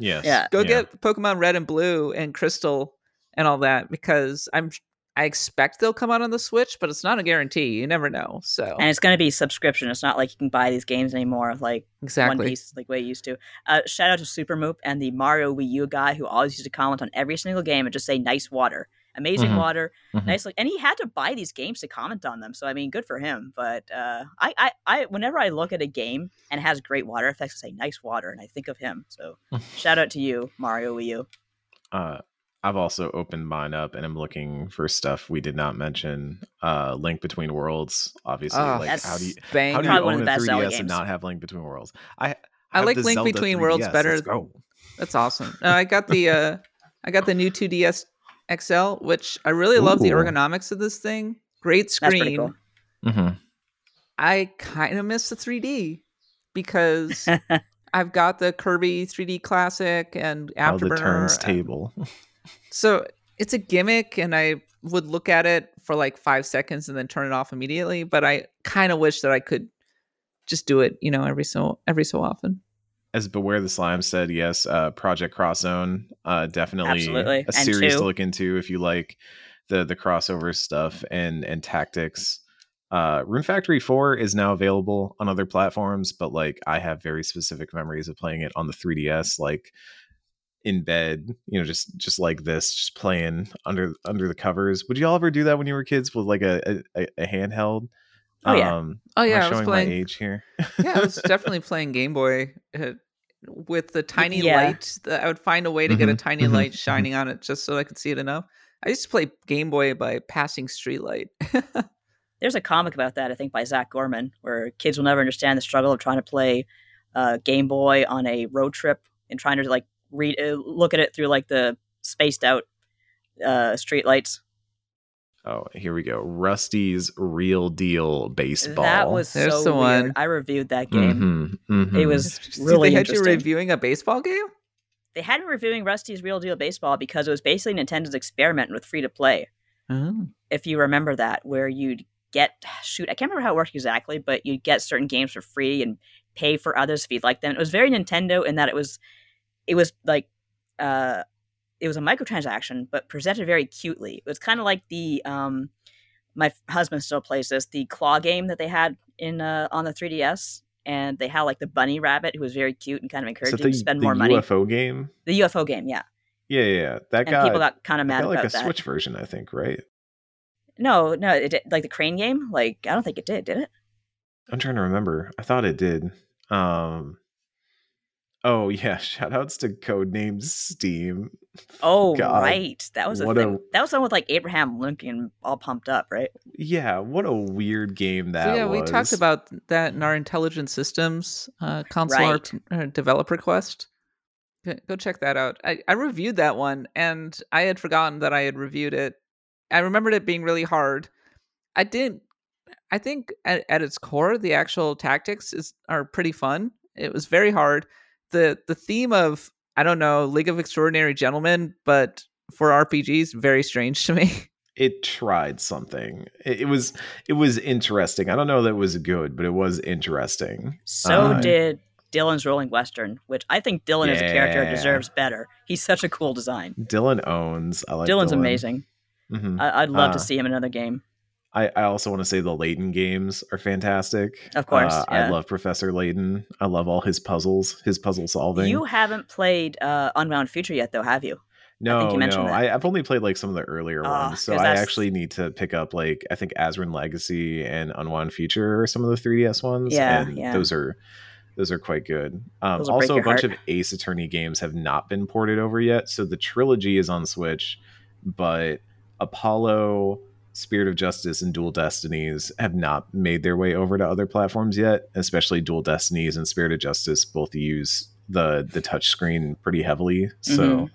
Yes. Yeah. go Yeah. get Pokemon Red and Blue and Crystal and all that because I'm I expect they'll come out on the Switch, but it's not a guarantee. You never know. So And it's going to be subscription. It's not like you can buy these games anymore, like One exactly. Piece, like way you used to. Uh, shout out to Super Moop and the Mario Wii U guy who always used to comment on every single game and just say "nice water." Amazing Mhm. water, Mhm. nice. Like, and he had to buy these games to comment on them. So I mean, good for him. But uh, I, I, I, whenever I look at a game and it has great water effects, I say "nice water," and I think of him. So shout out to you, Mario Wii U. Uh, I've also opened mine up and I'm looking for stuff we did not mention. Uh, Link Between Worlds, obviously. Oh, like, how do you Bang. how do Probably you one own of a the best 3DS Zelda and not have Link Between Worlds? I I have like Link Zelda Between Worlds 3DS, better Let's go. That's awesome. Uh, I got the uh I got the new 2DS XL, which I really love the ergonomics of this thing. Great That's pretty screen. cool. Mhm. I kind of miss the 3D because I've got the Kirby 3D Classic and How the Afterburner. turns and- table. So it's a gimmick, and I would look at it for like five seconds and then turn it off immediately. But I kind of wish that I could just do it, you know, every so every so often. As Beware the Slime said, yes, uh, Project Cross Zone, uh, definitely Absolutely. a And series two. to look into if you like the the crossover stuff and and tactics. Uh, Rune Factory 4 is now available on other platforms, but like I have very specific memories of playing it on the 3DS, like in bed, you know, just just like this, just playing under under the covers. Would you all ever do that when you were kids with like a a, a handheld? Oh, yeah. Um, Oh yeah, I was showing playing. my age here. yeah, I was definitely playing Game Boy uh, with the tiny Yeah. light. That I would find a way to get a Mhm, tiny mhm, light mhm. shining on it just so I could see it enough. I used to play Game Boy by passing streetlight. There's a comic about that, I think, by Zach Gorman, where kids will never understand the struggle of trying to play uh, Game Boy on a road trip and trying to like read, uh, look at it through like the spaced out uh, street lights. Oh, here we go. Rusty's Real Deal Baseball. That was There's so the weird. one. I reviewed that game. Mhm, mhm. It was See, really they had you interesting. reviewing a baseball game. They had me reviewing Rusty's Real Deal Baseball because it was basically Nintendo's experiment with free to play. Oh. if you remember that, where you'd get shoot, I can't remember how it worked exactly, but you'd get certain games for free and pay for others if you'd like them. It was very Nintendo in that it was it was like uh it was a microtransaction, but presented very cutely. It was kind of like the um my husband still plays this, the claw game that they had in uh on the 3DS. And they had like the bunny rabbit who was very cute and kind of encouraged you the, to spend more money. The UFO game? The UFO game, yeah. Yeah, yeah, yeah. That And got, people got kind of mad got like about a that. Switch version, I think, right? No, no, it did, like the crane game. Like I don't think it did. Did it? I'm trying to remember. I thought it did. Um Oh yeah, shout outs to Codenames Steam. Oh God, right, that was a thing. a- That was the one with like Abraham Lincoln all pumped up, right? Yeah, what a weird game that so yeah, was. we talked about that in our intelligent systems uh, console Right. art, uh, developer quest. Go- Go check that out. I, I reviewed that one, and I had forgotten that I had reviewed it. I remembered it being really hard. I didn't. I think at, at its core, the actual tactics is are pretty fun. It was very hard. The The theme of I don't know League of Extraordinary Gentlemen, but for RPGs, very strange to me. it tried something. It, it was it was interesting. I don't know that it was good, but it was interesting. So Uh, did Dillon's Rolling Western, which I think Dillon as a character deserves better. He's such a cool design. Dillon owns. I like Dillon's Dillon. amazing. Mhm. I- I'd love Uh, to see him in another game. I, I also want to say the Layton games are fantastic. Of course, Uh, yeah. I love Professor Layton. I love all his puzzles, his puzzle solving. You haven't played uh, Unwound Future yet, though, have you? no, think you mentioned no, that. I, I've only played like some of the earlier Ah, ones, so I actually need to pick up like I think Azran Legacy and Unwound Future or some of the 3DS ones. Yeah, and yeah. those are those are quite good. Um, Those will break also, a bunch heart. of Ace Attorney games have not been ported over yet, so the trilogy is on Switch, but Apollo, Spirit of Justice and Dual Destinies have not made their way over to other platforms yet, especially Dual Destinies and Spirit of Justice both use the the touchscreen pretty heavily. So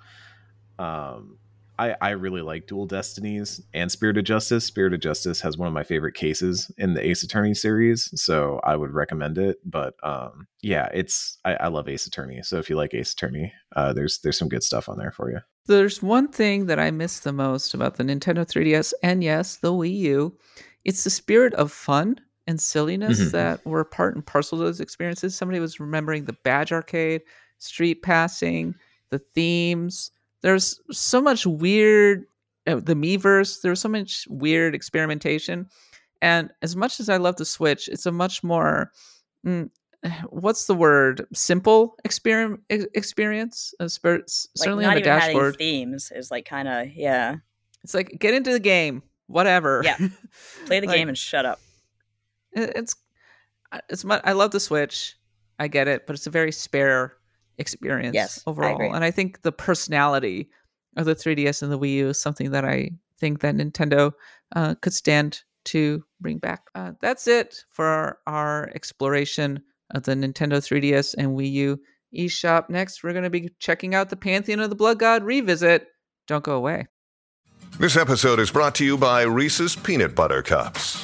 um I, I really like Dual Destinies and Spirit of Justice. Spirit of Justice has one of my favorite cases in the Ace Attorney series, so I would recommend it. But um, yeah, it's I, I love Ace Attorney. So if you like Ace Attorney, uh, there's there's some good stuff on there for you. There's one thing that I miss the most about the Nintendo 3DS and yes, the Wii U. It's the spirit of fun and silliness Mhm. that were part and parcel of those experiences. Somebody was remembering the Badge Arcade, Street Passing, the themes. There's so much weird, uh, the Miiverse. There was so much weird experimentation. And as much as I love the Switch, it's a much more, mm, what's the word? Simple exper- experience. Uh, Like certainly not on the dashboard. themes is like kind of yeah. It's like get into the game, whatever. Yeah. Play the Like, game and shut up. It's it's mu I love the Switch. I get it, but it's a very spare experience Yes, overall. agree. And I think the personality of the 3DS and the Wii U is something that I think that Nintendo uh, could stand to bring back. Uh, that's it for our, our exploration of the Nintendo 3DS and Wii U eShop. Next, we're going to be checking out the Pantheon of the Blood God revisit. Don't go away. This episode is brought to you by Reese's Peanut Butter Cups.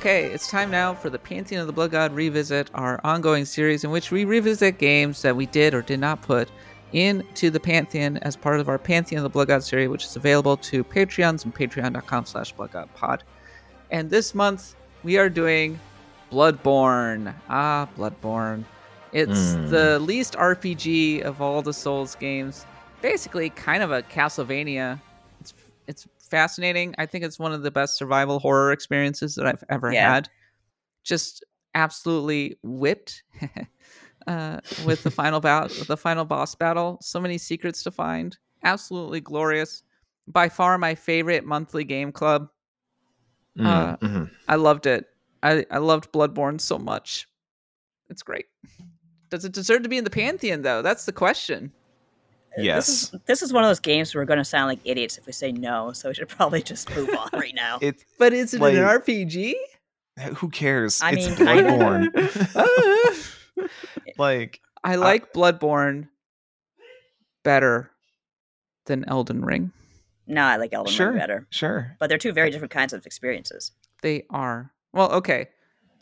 Okay, it's time now for the Pantheon of the Blood God revisit, our ongoing series in which we revisit games that we did or did not put into the Pantheon as part of our Pantheon of the Blood God series, which is available to Patreons and patreon.com slash bloodgodpod. And this month we are doing Bloodborne. Ah, Bloodborne. It's Hmm. the least RPG of all the Souls games. Basically, kind of a Castlevania. It's it's fascinating. I think it's one of the best survival horror experiences that I've ever Yeah. had. Just absolutely whipped uh, with the final bout, the final boss battle. So many secrets to find. Absolutely glorious. By far my favorite monthly game club. Uh, Mhm. I loved it. I, I loved Bloodborne so much. It's great. Does it deserve to be in the pantheon though? That's the question. Yes. This is this is one of those games where we're going to sound like idiots if we say no. So we should probably just move on right now. It But is it Like- an RPG? Uh, who cares? I it's mean. Bloodborne. like I like Bloodborne better than Elden Ring. no, I like Elden sure, Ring better, sure. but they're two very different kinds of experiences. They are. Well, okay.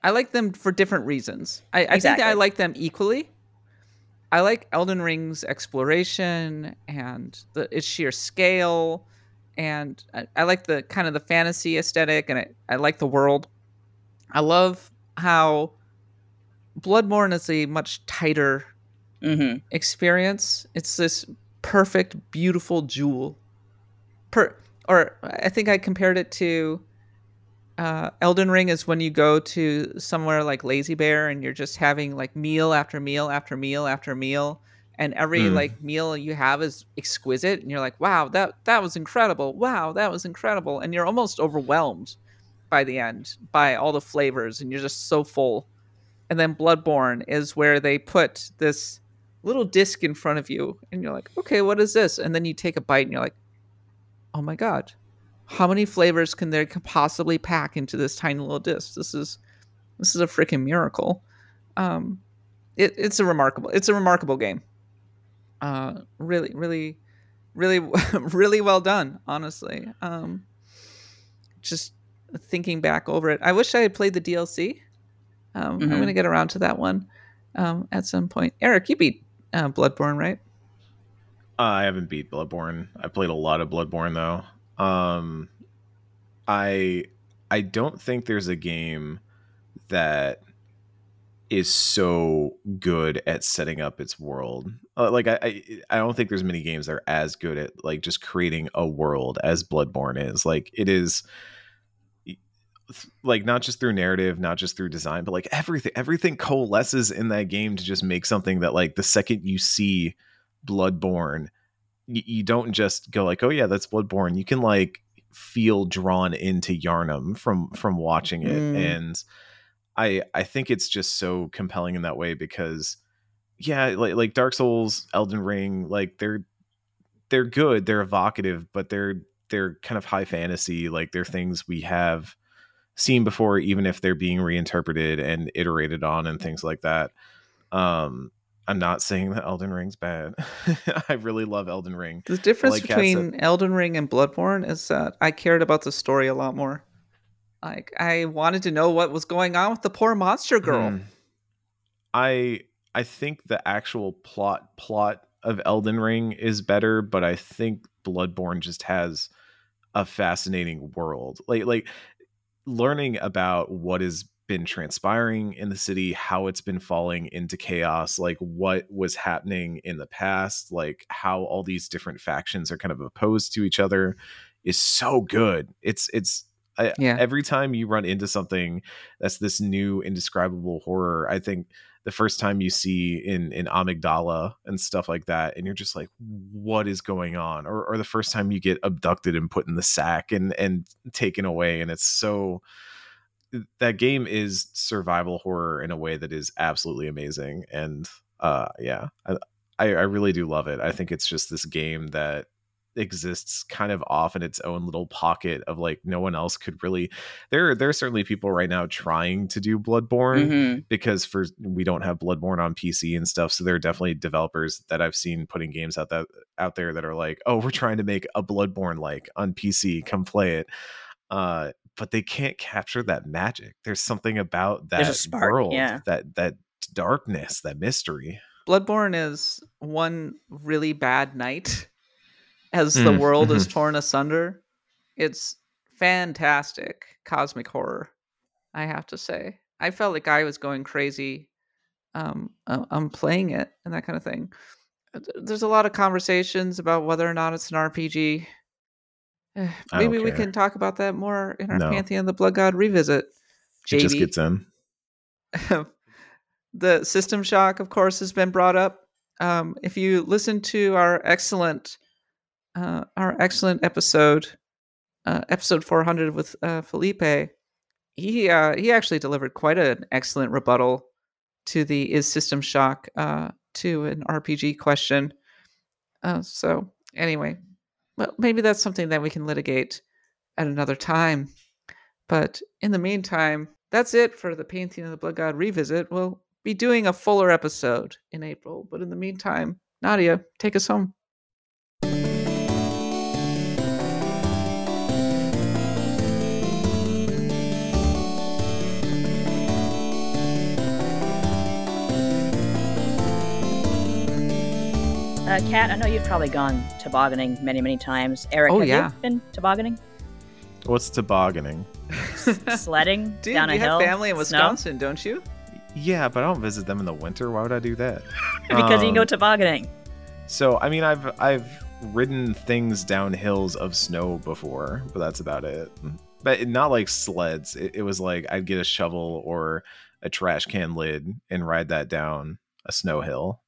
I like them for different reasons. I, I think I like them equally. I like Elden Ring's exploration and the its sheer scale, and I, I like the kind of the fantasy aesthetic, and I, I like the world. I love how Bloodborne is a much tighter hmm experience. It's this perfect, beautiful jewel. Per or I think I compared it to uh, Elden Ring is when you go to somewhere like Lazy Bear and you're just having like meal after meal after meal after meal, and every Mm. like meal you have is exquisite, and you're like, wow, that that was incredible. Wow, that was incredible, and you're almost overwhelmed by the end by all the flavors, and you're just so full. And then Bloodborne is where they put this little disc in front of you and you're like okay what is this and then you take a bite and you're like oh my god how many flavors can they c- possibly pack into this tiny little disc? This is this is a freaking miracle. Um it, it's a remarkable it's a remarkable game. Uh really really really really well done honestly. Um just thinking back over it i wish i had played the dlc um, i'm Mhm. gonna get around to that one um, at some point. Eric you beat uh, bloodborne right? Uh, I haven't beat Bloodborne. I played a lot of Bloodborne though. Um, I I don't think there's a game that is so good at setting up its world. Uh, like I, I, I don't think there's many games that are as good at like just creating a world as Bloodborne is. Like it is like not just through narrative, not just through design, but like everything everything coalesces in that game to just make something that like the second you see Bloodborne, you, don't just go like, "Oh yeah, that's Bloodborne." You can like feel drawn into Yharnam from from watching it Mm. and I I think it's just so compelling in that way because yeah, like like Dark Souls, Elden Ring, like they're they're good, they're evocative, but they're they're kind of high fantasy, like they're things we have seen before even if they're being reinterpreted and iterated on and things like that. Um I'm not saying that Elden Ring's bad. I really love Elden Ring. The difference like Kat said- between Elden Ring and Bloodborne is that I cared about the story a lot more. Like I wanted to know what was going on with the poor monster girl. Hmm. I I think the actual plot plot of Elden Ring is better, but I think Bloodborne just has a fascinating world. Like like learning about what has been transpiring in the city, how it's been falling into chaos, like what was happening in the past, like how all these different factions are kind of opposed to each other is so good. It's it's I, Yeah. every time you run into something that's this new indescribable horror, I think the first time you see in in amygdala and stuff like that and you're just like what is going on or or the first time you get abducted and put in the sack and and taken away and it's so that game is survival horror in a way that is absolutely amazing and uh yeah I, I really do love it. I think it's just this game that exists kind of off in its own little pocket of like no one else could really there there are certainly people right now trying to do bloodborne Mhm. because for we don't have bloodborne on pc and stuff so there are definitely developers that i've seen putting games out that out there that are like oh we're trying to make a bloodborne like on pc come play it uh but they can't capture that magic there's something about that spark, world yeah. that that darkness that mystery Bloodborne is one really bad night as the Mm, world is mhm. torn asunder. It's fantastic cosmic horror, I have to say. I felt like I was going crazy um uh, um playing it and that kind of thing. There's a lot of conversations about whether or not it's an RPG. Eh, Maybe we can talk about that more in our No. Pantheon the Blood God revisit. it just gets in the system shock, of course, has been brought up. Um, if you listen to our excellent, uh, our excellent episode, uh, episode 400 with uh, Felipe, he uh, he actually delivered quite an excellent rebuttal to the is system shock uh, to an RPG question. Uh, so anyway, well, maybe that's something that we can litigate at another time. But in the meantime, that's it for the Pantheon of the Blood God revisit. We'll be doing a fuller episode in April. But in the meantime, Nadia, take us home. Uh, Kat, I know you've probably gone tobogganing many, many times. Eric, Oh, have yeah. you been tobogganing? what's tobogganing Sledding Dude, down a you hill? have family in Snow? Wisconsin, don't you? yeah but i don't visit them in the winter why would i do that because you can go Um, tobogganing. So I mean, I've I've ridden things down hills of snow before, but that's about it. But not like sleds. It, it was like I'd get a shovel or a trash can lid and ride that down a snow hill.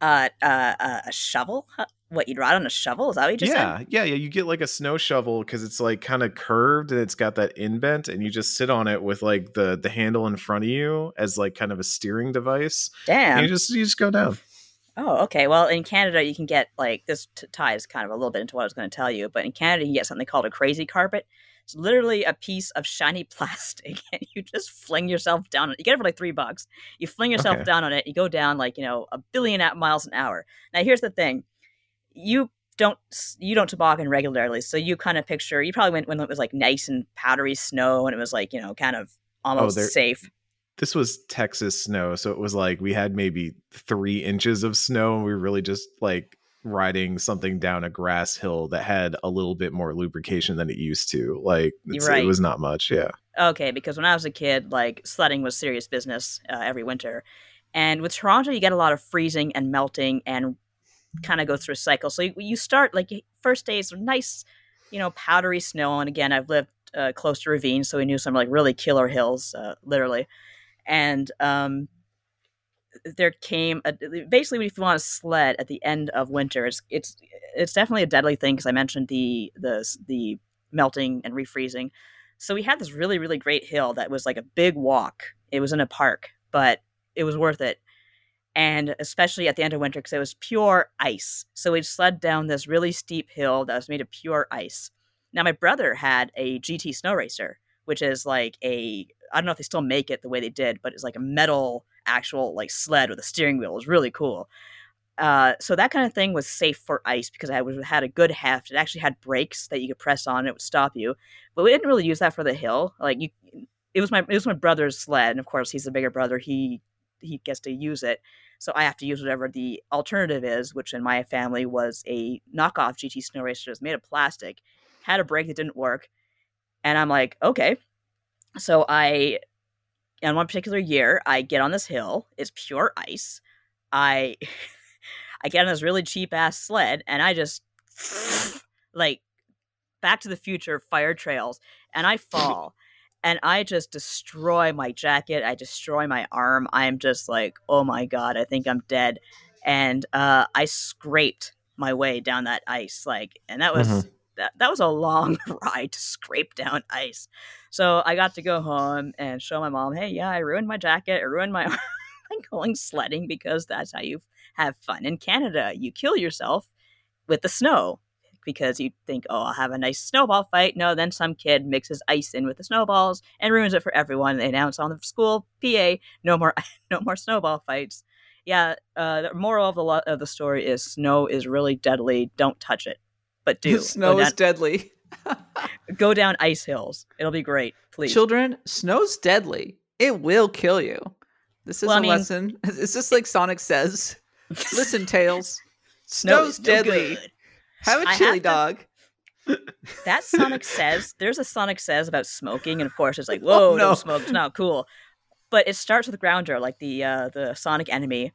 Uh, uh, uh, a shovel? What, you'd ride on a shovel? Is that what you just yeah, said? yeah, yeah. You get like a snow shovel because it's like kind of curved and it's got that indent, and you just sit on it with like the the handle in front of you as like kind of a steering device. Damn. you just you just go down. Oh, okay. Well, in Canada, you can get like this t- ties kind of a little bit into what I was going to tell you, but in Canada, you get something called a crazy carpet. It's literally a piece of shiny plastic, and you just fling yourself down. it. You get it for like three bucks. You fling yourself Okay. down on it. You go down like you know a billion at miles an hour. Now, here's the thing: you don't you don't toboggan regularly, so you kind of picture. You probably went when it was like nice and powdery snow, and it was like you know kind of oh, almost there- safe. this was Texas snow, so it was like we had maybe three inches of snow, and we really just like riding something down a grass hill that had a little bit more lubrication than it used to. Like right. it was not much. Yeah, Okay, because when I was a kid, like sledding was serious business uh, every winter, and with Toronto, you get a lot of freezing and melting, and kind of go through a cycle. So you, you start like first days are nice, you know, powdery snow. And again, I've lived uh, close to ravines, so we knew some like really killer hills, uh, literally. And um, there came a, basically if you want to sled at the end of winter, it's it's it's definitely a deadly thing because I mentioned the the the melting and refreezing. So we had this really really great hill that was like a big walk. It was in a park, but it was worth it and especially at the end of winter because it was pure ice. So we sled down this really steep hill that was made of pure ice. Now my brother had a GT snow racer, which is like a I don't know if they still make it the way they did, but it's like a metal actual like sled with a steering wheel. It was really cool. Uh, so that kind of thing was safe for ice because I had a good heft. It actually had brakes that you could press on; it would stop you. But we didn't really use that for the hill. Like you, it was my it was my brother's sled, and of course he's the bigger brother. He he gets to use it. So I have to use whatever the alternative is, which in my family was a knockoff GT snow racer. It was made of plastic, had a brake that didn't work. And I'm like, okay. So I, in one particular year, I get on this hill. It's pure ice. I, I get on this really cheap ass sled, and I just like Back to the Future fire trails, and I fall and I just destroy my jacket. I destroy my arm. I'm just like, oh my god, I think I'm dead. And uh, I scraped my way down that ice, like, and that was mm-hmm. That, that was a long ride to scrape down ice. So I got to go home and show my mom, hey, yeah, I ruined my jacket. I ruined my arm. I'm going sledding because that's how you have fun in Canada. You kill yourself with the snow because you think, oh, I'll have a nice snowball fight. No, then some kid mixes ice in with the snowballs and ruins it for everyone. They announce on the school PA, no more, no more snowball fights. Yeah, uh, the moral of the lo- of the story is snow is really deadly. Don't touch it, but do. snow down, is deadly. go down ice hills. It'll be great. Please, children. Snow's deadly. It will kill you. This is well, a I mean, lesson. It's just like Sonic says. Listen, Tails. Snow's deadly. Good. Have a chili dog. that Sonic says there's a Sonic says about smoking, and of course it's like, whoa, oh, no. don't smoke, it's not cool. But it starts with Grounder, like the uh, the Sonic enemy.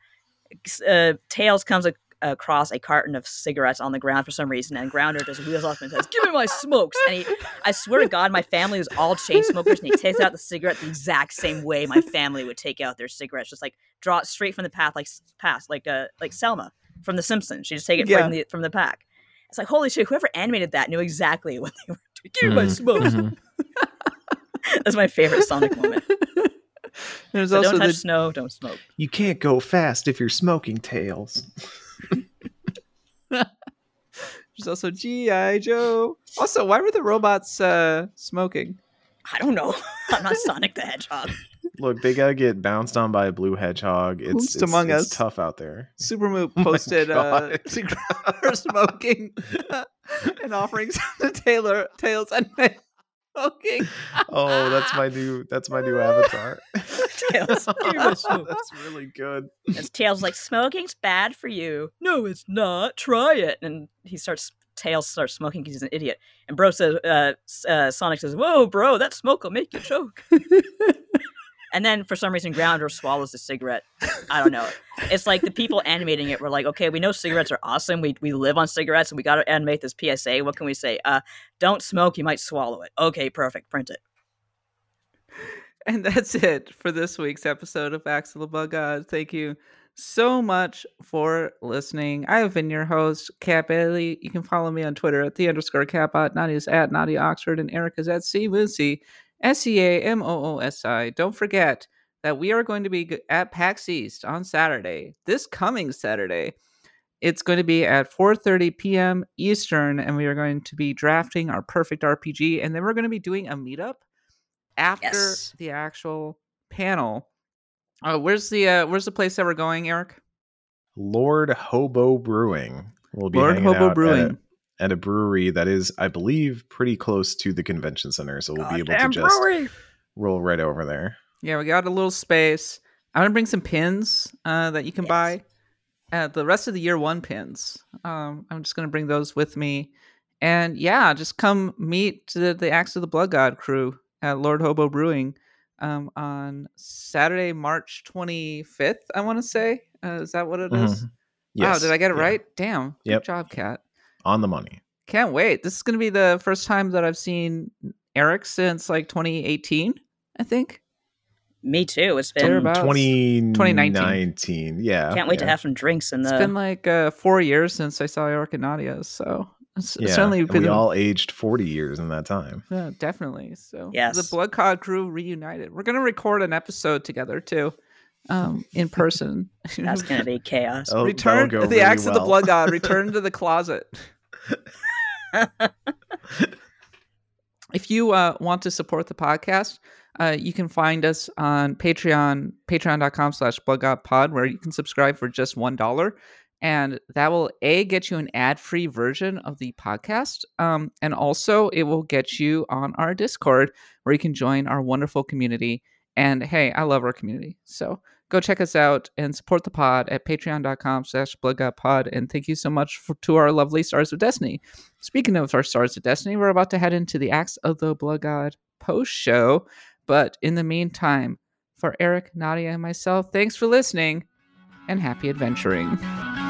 Uh, Tails comes a- across a carton of cigarettes on the ground for some reason, and Grounder just wheels off and says, "Give me my smokes!" And he, I swear to God, my family was all chain smokers, and he takes out the cigarette the exact same way my family would take out their cigarettes, just like draw it straight from the path, like past, like uh, like Selma from The Simpsons. She just take it yeah. from the from the pack. It's like, holy shit, whoever animated that knew exactly what they were doing. Give me my mm-hmm. smoke. Mm-hmm. That's my favorite Sonic moment. There's so also don't touch the, snow, don't smoke. You can't go fast if you're smoking tails. There's also G.I. Joe. Also, why were the robots uh, smoking? I don't know. I'm not Sonic the Hedgehog. Look, they gotta get bounced on by a blue hedgehog. It's, it's among it's us. tough out there. Supermoot oh posted oh uh, for smoking and offerings to Taylor Tails and smoking. oh, that's my new that's my new avatar. Tails, that's really good. As Tails like smoking's bad for you. No, it's not. Try it. And he starts Tails starts smoking because he's an idiot. And Bro says, uh, uh, Sonic says, "Whoa, bro, that smoke will make you choke." And then for some reason, Grounder swallows the cigarette. I don't know. It's like the people animating it were like, okay, we know cigarettes are awesome. We, we live on cigarettes and we got to animate this PSA. What can we say? Uh, don't smoke. You might swallow it. Okay, perfect. Print it. And that's it for this week's episode of Axel Bug God. Thank you so much for listening. I have been your host, Kat Bailey. You can follow me on Twitter at the underscore katbot. Nadia's at Nadia Oxford and Eric is at C Moosey. S E A M O O S I. Don't forget that we are going to be at PAX East on Saturday, this coming Saturday. It's going to be at 4:30 p.m. Eastern, and we are going to be drafting our perfect RPG, and then we're going to be doing a meetup after yes. the actual panel. Uh, where's the uh, Where's the place that we're going, Eric? Lord Hobo Brewing. We'll be Lord Hobo Brewing at a brewery that is, I believe, pretty close to the convention center. So we'll God be able to just brewery. roll right over there. Yeah, we got a little space. I'm gonna bring some pins uh, that you can yes. buy. Uh, the rest of the year one pins. Um, I'm just gonna bring those with me, and yeah, just come meet the, the Axe of the Blood God crew at Lord Hobo Brewing um, on Saturday, March 25th. I want to say, uh, is that what it is? Mhm. Wow, did I get it yeah. right? Damn. Yep. Good job, Kat. On the money. Can't wait. This is going to be the first time that I've seen Eric since like 2018, I think. Me too. It's been. Thereabouts. 2019. 2019. Yeah. Can't wait to have some drinks in It's the. been like uh, four years since I saw Eric and Nadia, so it's, it's Yeah. certainly and been we all aged 40 years in that time. Yeah, definitely. So Yes. the Blood God crew reunited. We're gonna record an episode together too, um, in person. That's gonna be chaos. Oh, return that'll the go really axe of the. Blood God. Return to the closet. if you uh, want to support the podcast, uh, you can find us on Patreon, patreon.com slash bloodgodpod, where you can subscribe for just $1. And that will, A, get you an ad-free version of the podcast. Um, and also, it will get you on our Discord, where you can join our wonderful community. And hey, I love our community. So go check us out and support the pod at patreon.com slash bloodgodpod. And thank you so much for, to our lovely Stars of Destiny. Speaking of our Stars of Destiny, we're about to head into the Axe of the Blood God post show. But in the meantime, for Eric, Nadia, and myself, thanks for listening and happy adventuring.